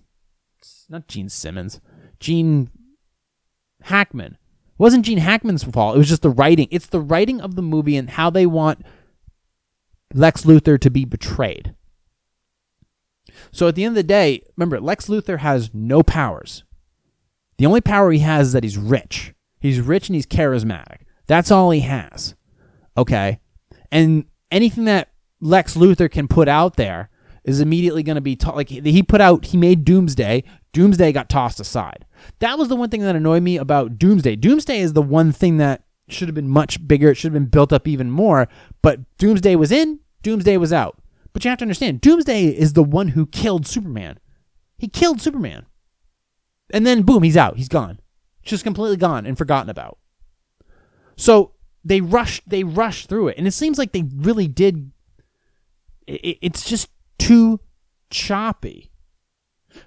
not Gene Simmons, Gene Hackman. It wasn't Gene Hackman's fault. It was just the writing. It's the writing of the movie and how they want Lex Luthor to be betrayed. So at the end of the day, remember, Lex Luthor has no powers. The only power he has is that he's rich. He's rich and he's charismatic. That's all he has. Okay? And anything that Lex Luthor can put out there is immediately going to be like he put out he made Doomsday. Doomsday got tossed aside. That was the one thing that annoyed me about Doomsday. Doomsday is the one thing that should have been much bigger. It should have been built up even more. But Doomsday was in. Doomsday was out. But you have to understand, Doomsday is the one who killed Superman. He killed Superman. And then boom, he's out. He's gone. Just completely gone and forgotten about. So they rushed they rushed through it. And it seems like they really did it, it's just too choppy.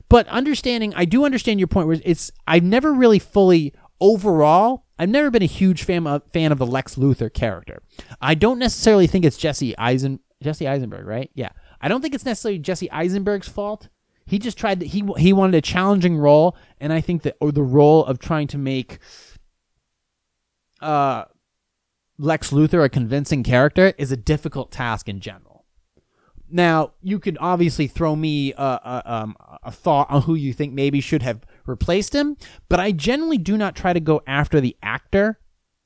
But understanding, I do understand your point where it's I've never really fully overall I've never been a huge fan of, fan of the Lex Luthor character. I don't necessarily think it's Jesse Eisen Jesse Eisenberg, right? Yeah. I don't think it's necessarily Jesse Eisenberg's fault. He just tried to, he he wanted a challenging role, and I think that or the role of trying to make uh Lex Luthor a convincing character is a difficult task in general. Now, you could obviously throw me a, a, um, a thought on who you think maybe should have replaced him, but I generally do not try to go after the actor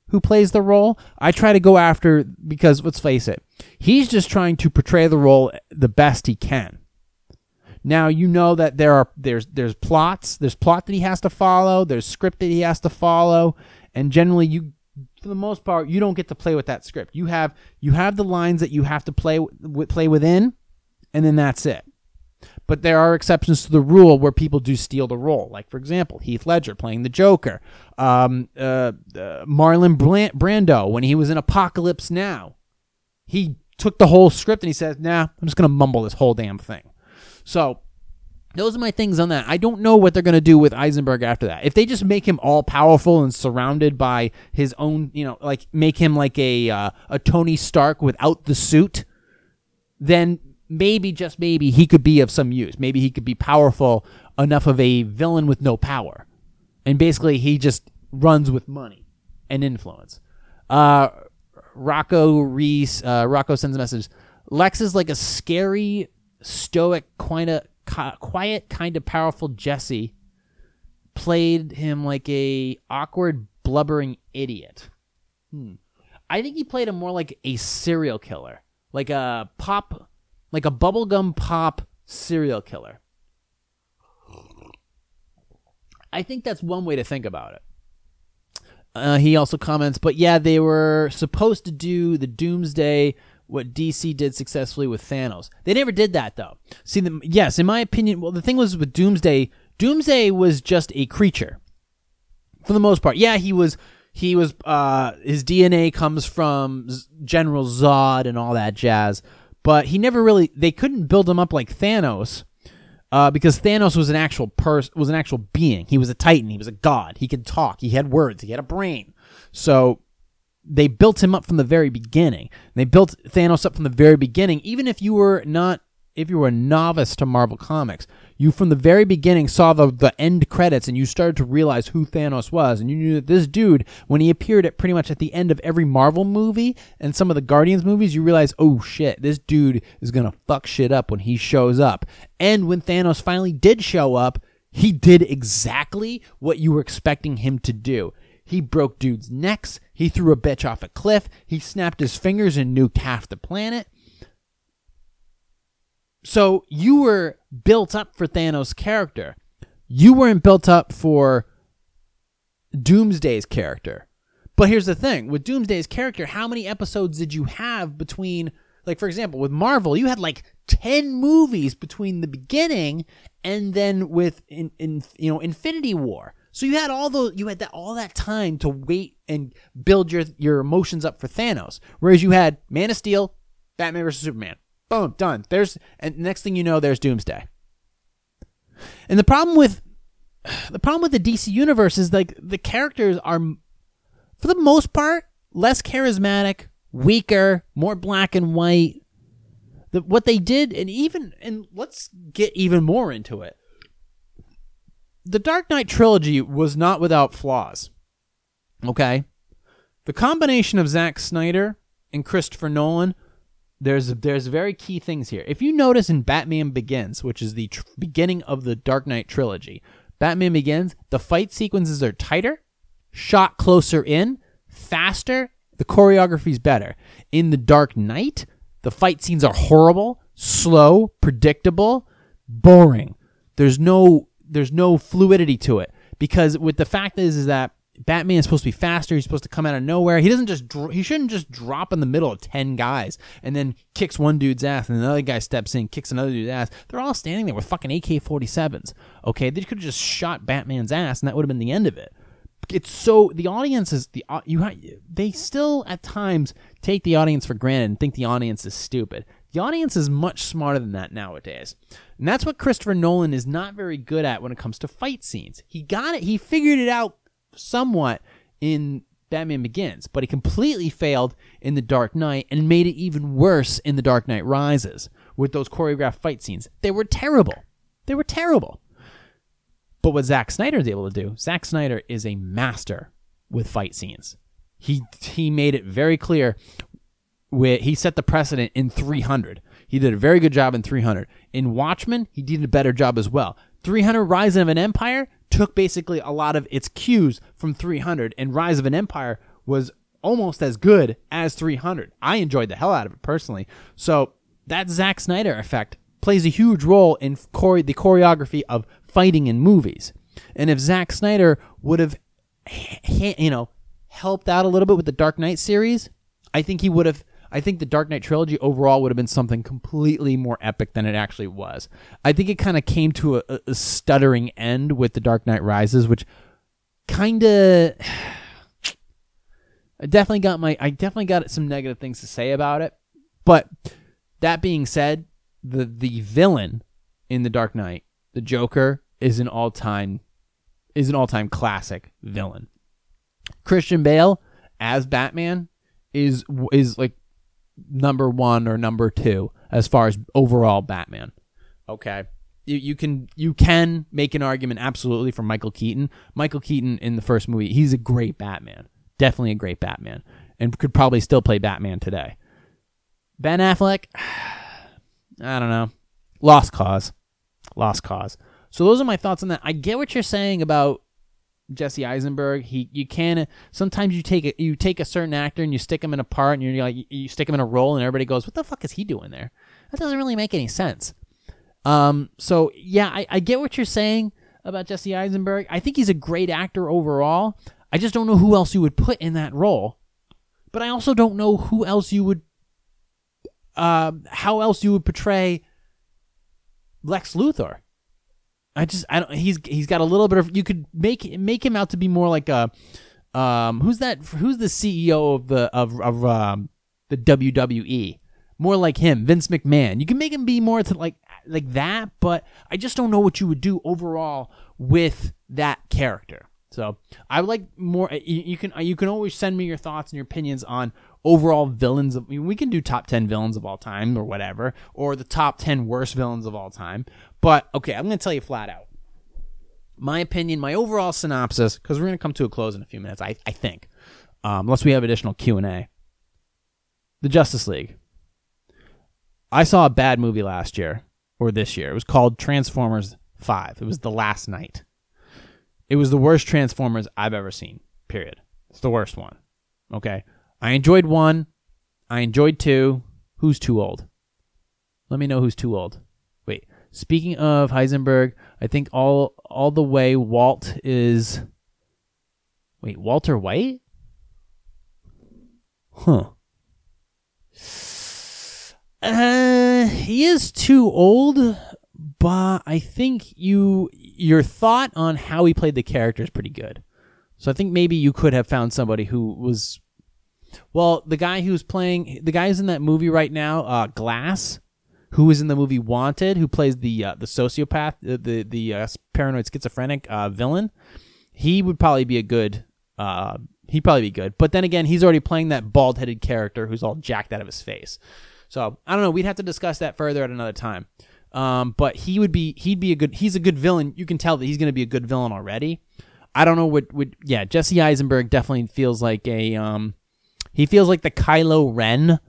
who plays the role. I try to go after because let's face it, he's just trying to portray the role the best he can. Now you know that there are there's there's plots, there's plot that he has to follow, there's script that he has to follow, and generally you for the most part you don't get to play with that script. You have you have the lines that you have to play play within, and then that's it. But there are exceptions to the rule where people do steal the role. Like, for example, Heath Ledger playing the Joker, um, uh, uh, Marlon Brando when he was in Apocalypse Now. He took the whole script and he said, nah, I'm just going to mumble this whole damn thing. So, those are my things on that. I don't know what they're going to do with Eisenberg after that. If they just make him all powerful and surrounded by his own, you know, like make him like a uh, a Tony Stark without the suit, then maybe just maybe he could be of some use. Maybe he could be powerful enough of a villain with no power. And basically he just runs with money and influence. Uh, Rocco Reese, uh, Rocco sends a message. Lex is like a scary, stoic, kind of quiet, kind of powerful Jesse. Played him like a awkward, blubbering idiot. Hmm. I think he played him more like a serial killer, like a pop like a bubblegum pop serial killer. I think that's one way to think about it. Uh, he also comments, but yeah, they were supposed to do the Doomsday, what DC did successfully with Thanos. They never did that though. See, the, yes, in my opinion, well, the thing was with Doomsday, Doomsday was just a creature for the most part. Yeah, he was he was uh his DNA comes from General Zod and all that jazz but he never really they couldn't build him up like Thanos. Uh, because Thanos was an actual person, was an actual being. He was a titan. He was a god. He could talk. He had words. He had a brain. So they built him up from the very beginning. They built Thanos up from the very beginning. Even if you were not if you were a novice to Marvel Comics, you from the very beginning saw the, the end credits and you started to realize who Thanos was. And you knew that this dude, when he appeared at pretty much at the end of every Marvel movie and some of the Guardians movies, you realize, oh shit, this dude is going to fuck shit up when he shows up. And when Thanos finally did show up, He did exactly what you were expecting him to do. He broke dudes' necks. He threw a bitch off a cliff. He snapped his fingers and nuked half the planet. So you were built up for Thanos' character. You weren't built up for Doomsday's character. But here's the thing with Doomsday's character, how many episodes did you have between, like, for example, with Marvel, you had like 10 movies between the beginning and then with, in, in you know, Infinity War. So you had all those, you had that all that time to wait and build your your emotions up for Thanos. Whereas you had Man of Steel, Batman versus Superman, boom, done. There's and next thing you know, there's Doomsday. And the problem with the problem with the DC universe is like the characters are, for the most part, less charismatic, weaker, more black and white. The, what they did, and even and let's get even more into it the Dark Knight trilogy was not without flaws. Okay? The combination of Zack Snyder and Christopher Nolan, there's there's very key things here. If you notice in Batman Begins, which is the tr- beginning of the Dark Knight trilogy, Batman Begins, the fight sequences are tighter, shot closer in, faster, the choreography's better. In The Dark Knight, the fight scenes are horrible, slow, predictable, boring. There's no there's no fluidity to it because with the fact is is that Batman is supposed to be faster. He's supposed to come out of nowhere. He doesn't just he shouldn't just drop in the middle of ten guys and then kicks one dude's ass and another guy steps in kicks another dude's ass. They're all standing there with fucking AK-47s. Okay, they could have just shot Batman's ass and that would have been the end of it. It's so the audience is the uh, you they still at times take the audience for granted and think the audience is stupid. The audience is much smarter than that nowadays. And that's what Christopher Nolan is not very good at when it comes to fight scenes. He got it, he figured it out somewhat in Batman Begins, but he completely failed in The Dark Knight and made it even worse in The Dark Knight Rises with those choreographed fight scenes. They were terrible. They were terrible. But what Zack Snyder is able to do, Zack Snyder is a master with fight scenes. He he made it very clear with he set the precedent in 300. He did a very good job in 300. In Watchmen, he did a better job as well. 300 Rise of an Empire took basically a lot of its cues from 300 and Rise of an Empire was almost as good as 300. I enjoyed the hell out of it personally. So, that Zack Snyder effect plays a huge role in chore- the choreography of fighting in movies. And if Zack Snyder would have you know, helped out a little bit with the Dark Knight series, I think he would have I think the Dark Knight trilogy overall would have been something completely more epic than it actually was. I think it kind of came to a, a, stuttering end with the Dark Knight Rises, which kind of. I definitely got my I definitely got some negative things to say about it. But that being said, the the villain in the Dark Knight, the Joker, is an all time is an all time classic villain. Christian Bale as Batman is is like number one or number two as far as overall Batman. Okay. You, you can you can make an argument absolutely for Michael Keaton. Michael Keaton in the first movie, he's a great Batman. Definitely a great Batman. And could probably still play Batman today. Ben Affleck, I don't know. Lost cause. Lost cause. So those are my thoughts on that. I get what you're saying about Jesse Eisenberg. He you can sometimes you take a, you take a certain actor and you stick him in a part and you're like you stick him in a role and everybody goes, "What the fuck is he doing there?" That doesn't really make any sense. Um, so yeah, I, I get what you're saying about Jesse Eisenberg. I think he's a great actor overall. I just don't know who else you would put in that role. But I also don't know who else you would, uh, how else you would portray Lex Luthor. I just I don't. He's he's got a little bit of. You could make make him out to be more like a. Um, who's that? Who's the CEO of the of of um, the WWE? More like him, Vince McMahon. You can make him be more to like like that, but I just don't know what you would do overall with that character. So I would like more. You, you can you can always send me your thoughts and your opinions on overall villains. Of, I mean, we can do top ten villains of all time or whatever, or the top ten worst villains of all time. But okay, I'm going to tell you flat out. My opinion, my overall synopsis, because we're going to come to a close in a few minutes. I, I think, um, unless we have additional Q and A. The Justice League. I saw a bad movie last year or this year. It was called Transformers 5. It was the last night. It was the worst Transformers I've ever seen. Period. It's the worst one. Okay. I enjoyed 1. I enjoyed 2. Who's too old? Let me know who's too old. Wait. Speaking of Heisenberg, I think all all the way Walt is Wait, Walter White? Huh. Uh, he is too old, but I think you your thought on how he played the character is pretty good. So I think maybe you could have found somebody who was well, the guy who's playing the guy who's in that movie right now, uh, Glass, who is in the movie Wanted, who plays the uh, the sociopath, uh, the the uh, paranoid schizophrenic uh, villain. He would probably be a good uh, he'd probably be good. But then again, he's already playing that bald headed character who's all jacked out of his face. So I don't know. We'd have to discuss that further at another time. Um, but he would be he'd be a good he's a good villain. You can tell that he's going to be a good villain already. I don't know what would yeah Jesse Eisenberg definitely feels like a um he feels like the Kylo Ren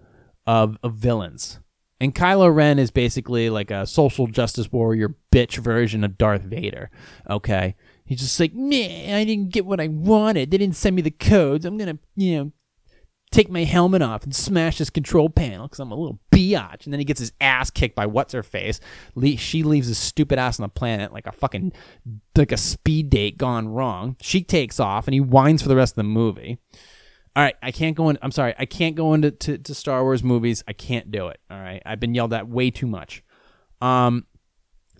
of of villains. And Kylo Ren is basically like a social justice warrior bitch version of Darth Vader. Okay. He's just like, man, I didn't get what I wanted. They didn't send me the codes. I'm gonna, you know, take my helmet off and smash this control panel because I'm a little biatch. And then he gets his ass kicked by what's her face. Le- she leaves his stupid ass on the planet like a fucking like a speed date gone wrong. She takes off and he whines for the rest of the movie. All right, I can't go in. I'm sorry, I can't go into to, to Star Wars movies. I can't do it. All right, I've been yelled at way too much. Um,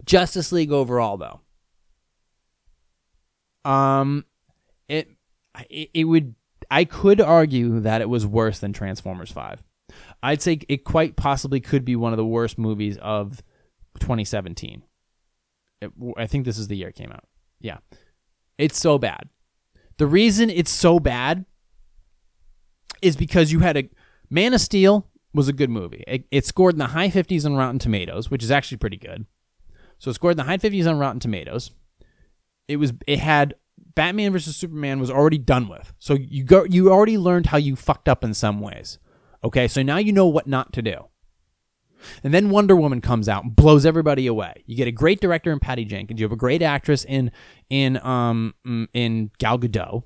Justice League overall, though, um, it, it it would I could argue that it was worse than Transformers Five. I'd say it quite possibly could be one of the worst movies of 2017. It, I think this is the year it came out. Yeah, it's so bad. The reason it's so bad is because you had a Man of Steel was a good movie. It, it scored in the high 50s on Rotten Tomatoes, which is actually pretty good. So it scored in the high 50s on Rotten Tomatoes it was it had Batman versus Superman was already done with. So you go you already learned how you fucked up in some ways. Okay, so now you know what not to do. And then Wonder Woman comes out and blows everybody away. You get a great director in Patty Jenkins. You have a great actress in in um mm, in Gal Gadot.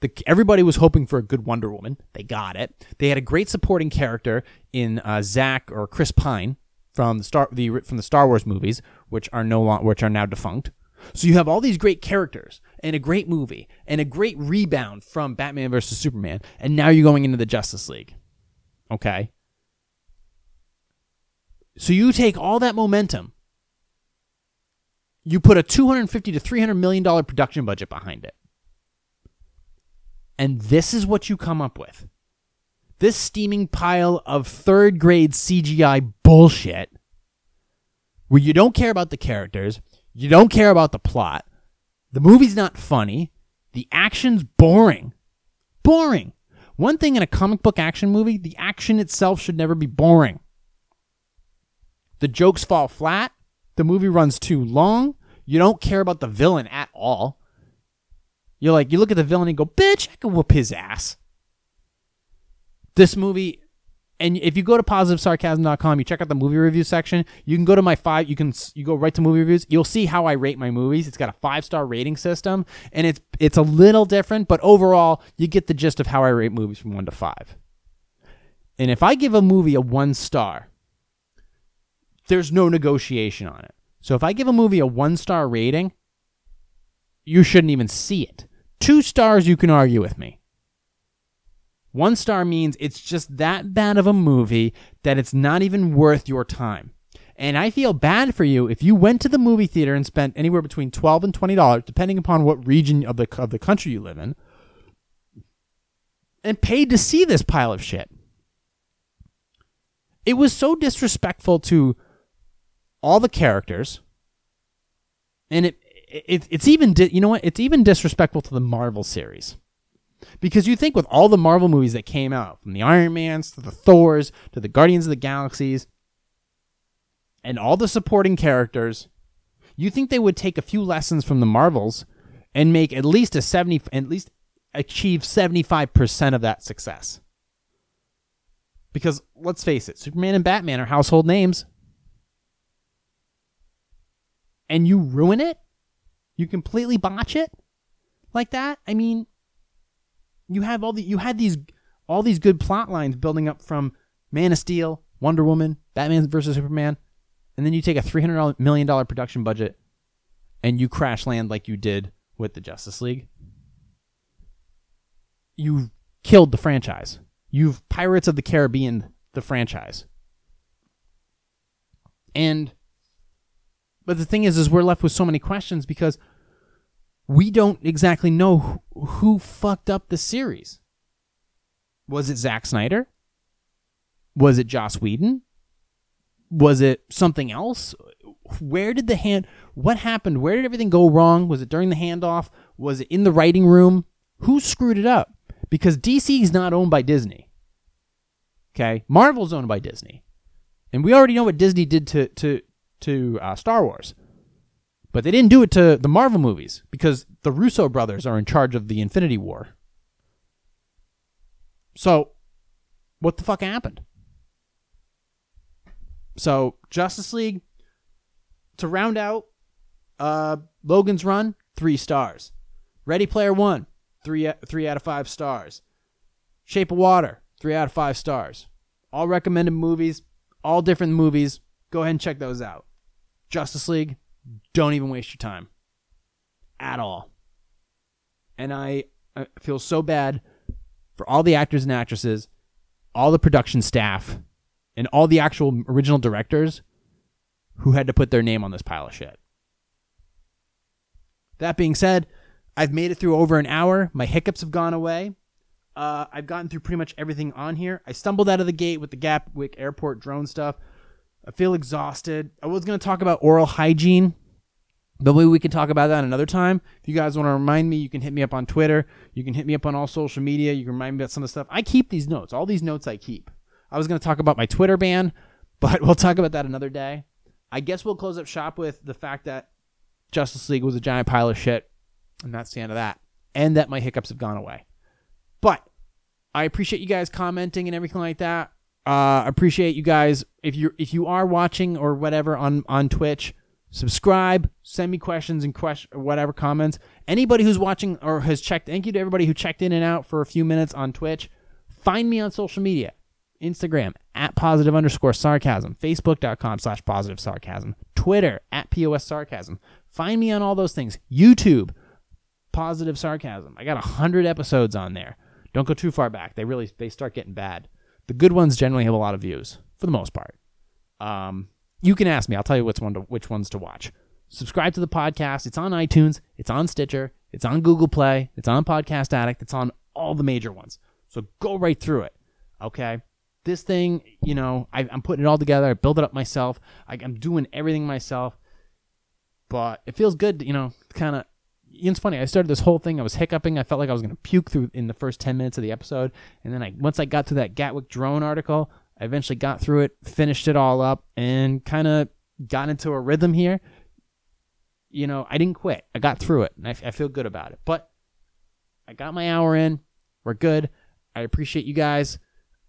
The, everybody was hoping for a good Wonder Woman. They got it. They had a great supporting character in uh, Zach or Chris Pine from the Star the from the Star Wars movies, which are no long, which are now defunct. So you have all these great characters and a great movie and a great rebound from Batman versus Superman, and now you're going into the Justice League. Okay? So you take all that momentum, you put a 250 to 300 million dollar production budget behind it. And this is what you come up with. This steaming pile of third grade CGI bullshit where you don't care about the characters, you don't care about the plot. The movie's not funny. The action's boring. Boring. One thing in a comic book action movie, the action itself should never be boring. The jokes fall flat. The movie runs too long. You don't care about the villain at all. You're like, you look at the villain and go, bitch, I can whoop his ass. This movie and if you go to positivesarcasm.com, you check out the movie review section. You can go to my five. You can you go right to movie reviews. You'll see how I rate my movies. It's got a five star rating system, and it's it's a little different, but overall, you get the gist of how I rate movies from one to five. And if I give a movie a one star, there's no negotiation on it. So if I give a movie a one star rating, you shouldn't even see it. Two stars, you can argue with me. One star means it's just that bad of a movie that it's not even worth your time. And I feel bad for you if you went to the movie theater and spent anywhere between twelve and twenty dollars, depending upon what region of the of the country you live in, and paid to see this pile of shit. It was so disrespectful to all the characters, and it, it it's even di- you know what? It's even disrespectful to the Marvel series. Because you think with all the Marvel movies that came out, from the Iron Mans to the Thors to the Guardians of the Galaxies, and all the supporting characters, you think they would take a few lessons from the Marvels and make at least a 70 at least achieve 75% of that success. Because let's face it, Superman and Batman are household names. and you ruin it, you completely botch it like that. I mean, you have all the you had these all these good plot lines building up from Man of Steel, Wonder Woman, Batman versus Superman, and then you take a three hundred million dollar production budget and you crash land like you did with the Justice League. You've killed the franchise. You've Pirates of the Caribbean the franchise. And but the thing is is we're left with so many questions because we don't exactly know who, who fucked up the series. Was it Zack Snyder? Was it Joss Whedon? Was it something else? Where did the hand what happened? Where did everything go wrong? Was it during the handoff? Was it in the writing room? Who screwed it up? Because DC is not owned by Disney. Okay, Marvel's owned by Disney, and we already know what Disney did to to to uh, Star Wars, but they didn't do it to the Marvel movies because the Russo brothers are in charge of the Infinity War. So, what the fuck happened? So, Justice League to round out uh, Logan's Run, three stars. Ready Player One, three three out of five stars. Shape of Water, three out of five stars. All recommended movies, all different movies. Go ahead and check those out. Justice League, don't even waste your time at all. And I, I feel so bad for all the actors and actresses, all the production staff, and all the actual original directors who had to put their name on this pile of shit. That being said, I've made it through over an hour. My hiccups have gone away. Uh, I've gotten through pretty much everything on here. I stumbled out of the gate with the Gatwick Airport drone stuff. I feel exhausted. I was going to talk about oral hygiene, but maybe we can talk about that another time. If you guys want to remind me, you can hit me up on Twitter. You can hit me up on all social media. You can remind me about some of the stuff. I keep these notes. All these notes I keep. I was going to talk about my Twitter ban, but we'll talk about that another day. I guess we'll close up shop with the fact that Justice League was a giant pile of shit, and that's the end of that. And that my hiccups have gone away. But I appreciate you guys commenting and everything like that. Uh, appreciate you guys if you if you are watching or whatever on on Twitch. Subscribe, send me questions and question whatever comments. Anybody who's watching or has checked, thank you to everybody who checked in and out for a few minutes on Twitch. Find me on social media Instagram at positive underscore sarcasm, Facebook.com slash positive sarcasm, Twitter at POS sarcasm. Find me on all those things. YouTube, positive sarcasm. I got a hundred episodes on there. Don't go too far back. They really they start getting bad. The good ones generally have a lot of views for the most part. Um, you can ask me. I'll tell you which one to, which ones to watch. Subscribe to the podcast. It's on iTunes. It's on Stitcher. It's on Google Play. It's on Podcast Addict. It's on all the major ones. So go right through it. Okay. This thing, you know, I, am putting it all together. I build it up myself. I, I'm doing everything myself. But it feels good, you know, kind of it's funny. I started this whole thing. I was hiccuping. I felt like I was going to puke through in the first ten minutes of the episode, and then I once I got to that Gatwick drone article, I eventually got through it, finished it all up, and kind of got into a rhythm here. You know, I didn't quit. I got through it, and I, I feel good about it. But I got my hour in. We're good. I appreciate you guys.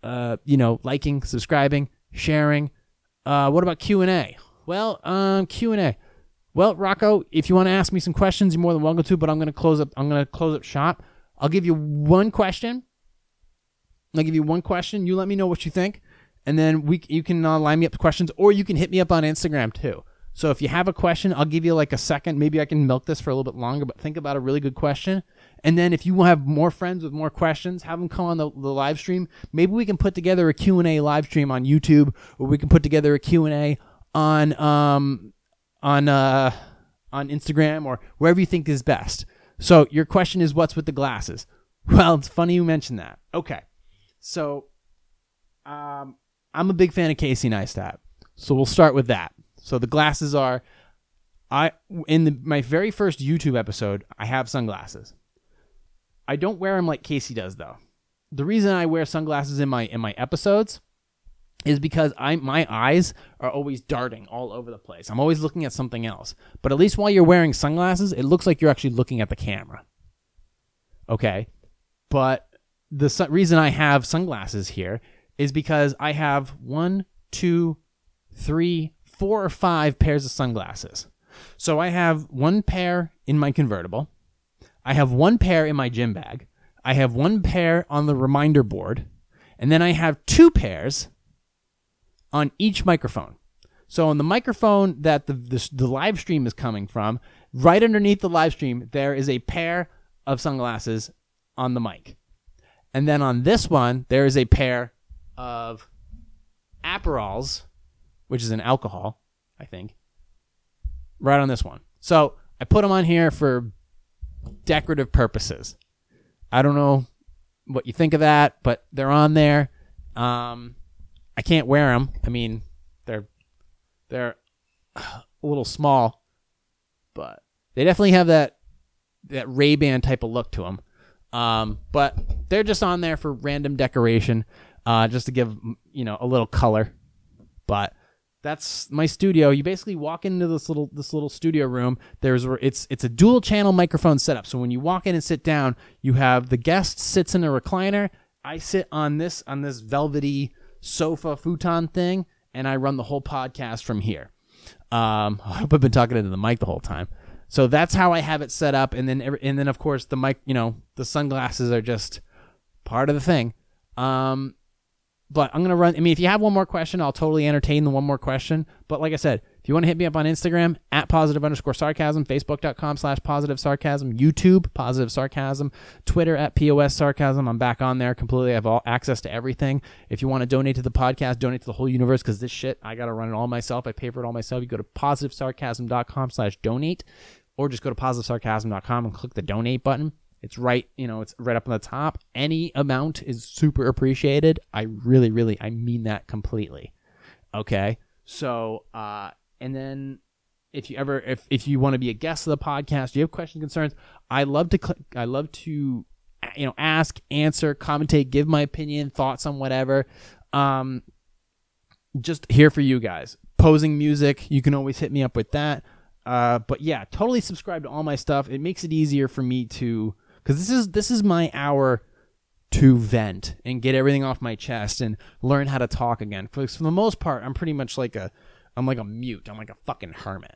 Uh, you know, liking, subscribing, sharing. Uh, what about Q and A? Well, um, Q and A. Well, Rocco, if you want to ask me some questions, you're more than welcome to. But I'm going to close up. I'm going to close up shop. I'll give you one question. I'll give you one question. You let me know what you think, and then we you can uh, line me up questions, or you can hit me up on Instagram too. So if you have a question, I'll give you like a second. Maybe I can milk this for a little bit longer, but think about a really good question. And then if you have more friends with more questions, have them come on the, the live stream. Maybe we can put together a Q&A live stream on YouTube, or we can put together a Q&A on um, on uh, on Instagram or wherever you think is best. So your question is, what's with the glasses? Well, it's funny you mentioned that. Okay, so um, I'm a big fan of Casey Neistat, so we'll start with that. So the glasses are, I in the, my very first YouTube episode, I have sunglasses. I don't wear them like Casey does though. The reason I wear sunglasses in my in my episodes is because I my eyes are always darting all over the place. I'm always looking at something else. But at least while you're wearing sunglasses, it looks like you're actually looking at the camera. Okay? But the su- reason I have sunglasses here is because I have one, two, three, four or five pairs of sunglasses. So I have one pair in my convertible. I have one pair in my gym bag. I have one pair on the reminder board. And then I have two pairs on each microphone. So on the microphone that the, the, the live stream is coming from, right underneath the live stream, there is a pair of sunglasses on the mic. And then on this one, there is a pair of Aperols, which is an alcohol, I think, right on this one. So I put them on here for decorative purposes. I don't know what you think of that, but they're on there. Um, I can't wear them. I mean, they're they're a little small, but they definitely have that that Ray Ban type of look to them. Um, but they're just on there for random decoration, uh, just to give you know a little color. But that's my studio. You basically walk into this little this little studio room. There's it's it's a dual channel microphone setup. So when you walk in and sit down, you have the guest sits in a recliner. I sit on this on this velvety sofa futon thing, and I run the whole podcast from here. Um, I hope I've been talking into the mic the whole time. So that's how I have it set up, and then and then of course the mic, you know, the sunglasses are just part of the thing. Um, but I'm gonna run. I mean, if you have one more question, I'll totally entertain the one more question. But like I said, if you want to hit me up on Instagram at positive underscore sarcasm, Facebook.com slash positive sarcasm, YouTube positive sarcasm, Twitter at POS sarcasm. I'm back on there completely. I have all access to everything. If you want to donate to the podcast, donate to the whole universe because this shit I gotta run it all myself. I pay for it all myself. You go to positive positivesarcasm.com slash donate, or just go to positivesarcasm.com and click the donate button. It's right, you know, it's right up on the top. Any amount is super appreciated. I really, really, I mean that completely. Okay. So, uh, and then if you ever, if, if you want to be a guest of the podcast, you have questions, concerns, I love to, click, I love to, you know, ask, answer, commentate, give my opinion, thoughts on whatever. Um, just here for you guys. Posing music, you can always hit me up with that. Uh, but yeah, totally subscribe to all my stuff. It makes it easier for me to because this is this is my hour to vent and get everything off my chest and learn how to talk again. For, for the most part, I'm pretty much like a I'm like a mute. I'm like a fucking hermit.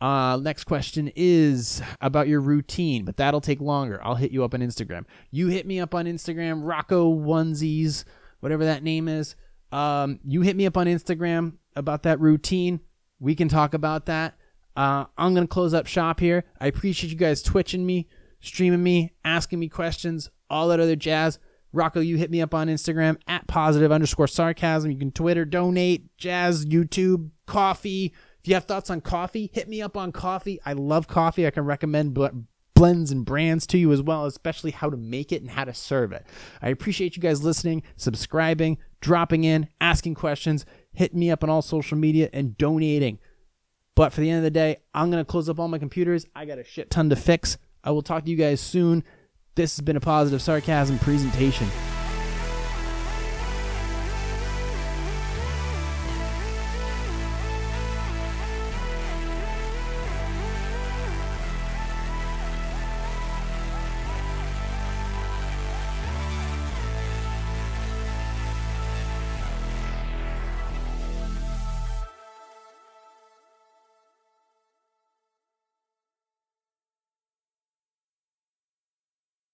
Uh, next question is about your routine, but that'll take longer. I'll hit you up on Instagram. You hit me up on Instagram, Rocco Onesies, whatever that name is. Um, you hit me up on Instagram about that routine. We can talk about that. Uh, I'm gonna close up shop here. I appreciate you guys twitching me streaming me, asking me questions, all that other jazz. Rocco, you hit me up on Instagram at positive underscore sarcasm. You can Twitter, donate, jazz, YouTube, coffee. If you have thoughts on coffee, hit me up on coffee. I love coffee. I can recommend bl- blends and brands to you as well, especially how to make it and how to serve it. I appreciate you guys listening, subscribing, dropping in, asking questions, hitting me up on all social media, and donating. But for the end of the day, I'm going to close up all my computers. I got a shit ton to fix. I will talk to you guys soon. This has been a positive sarcasm presentation.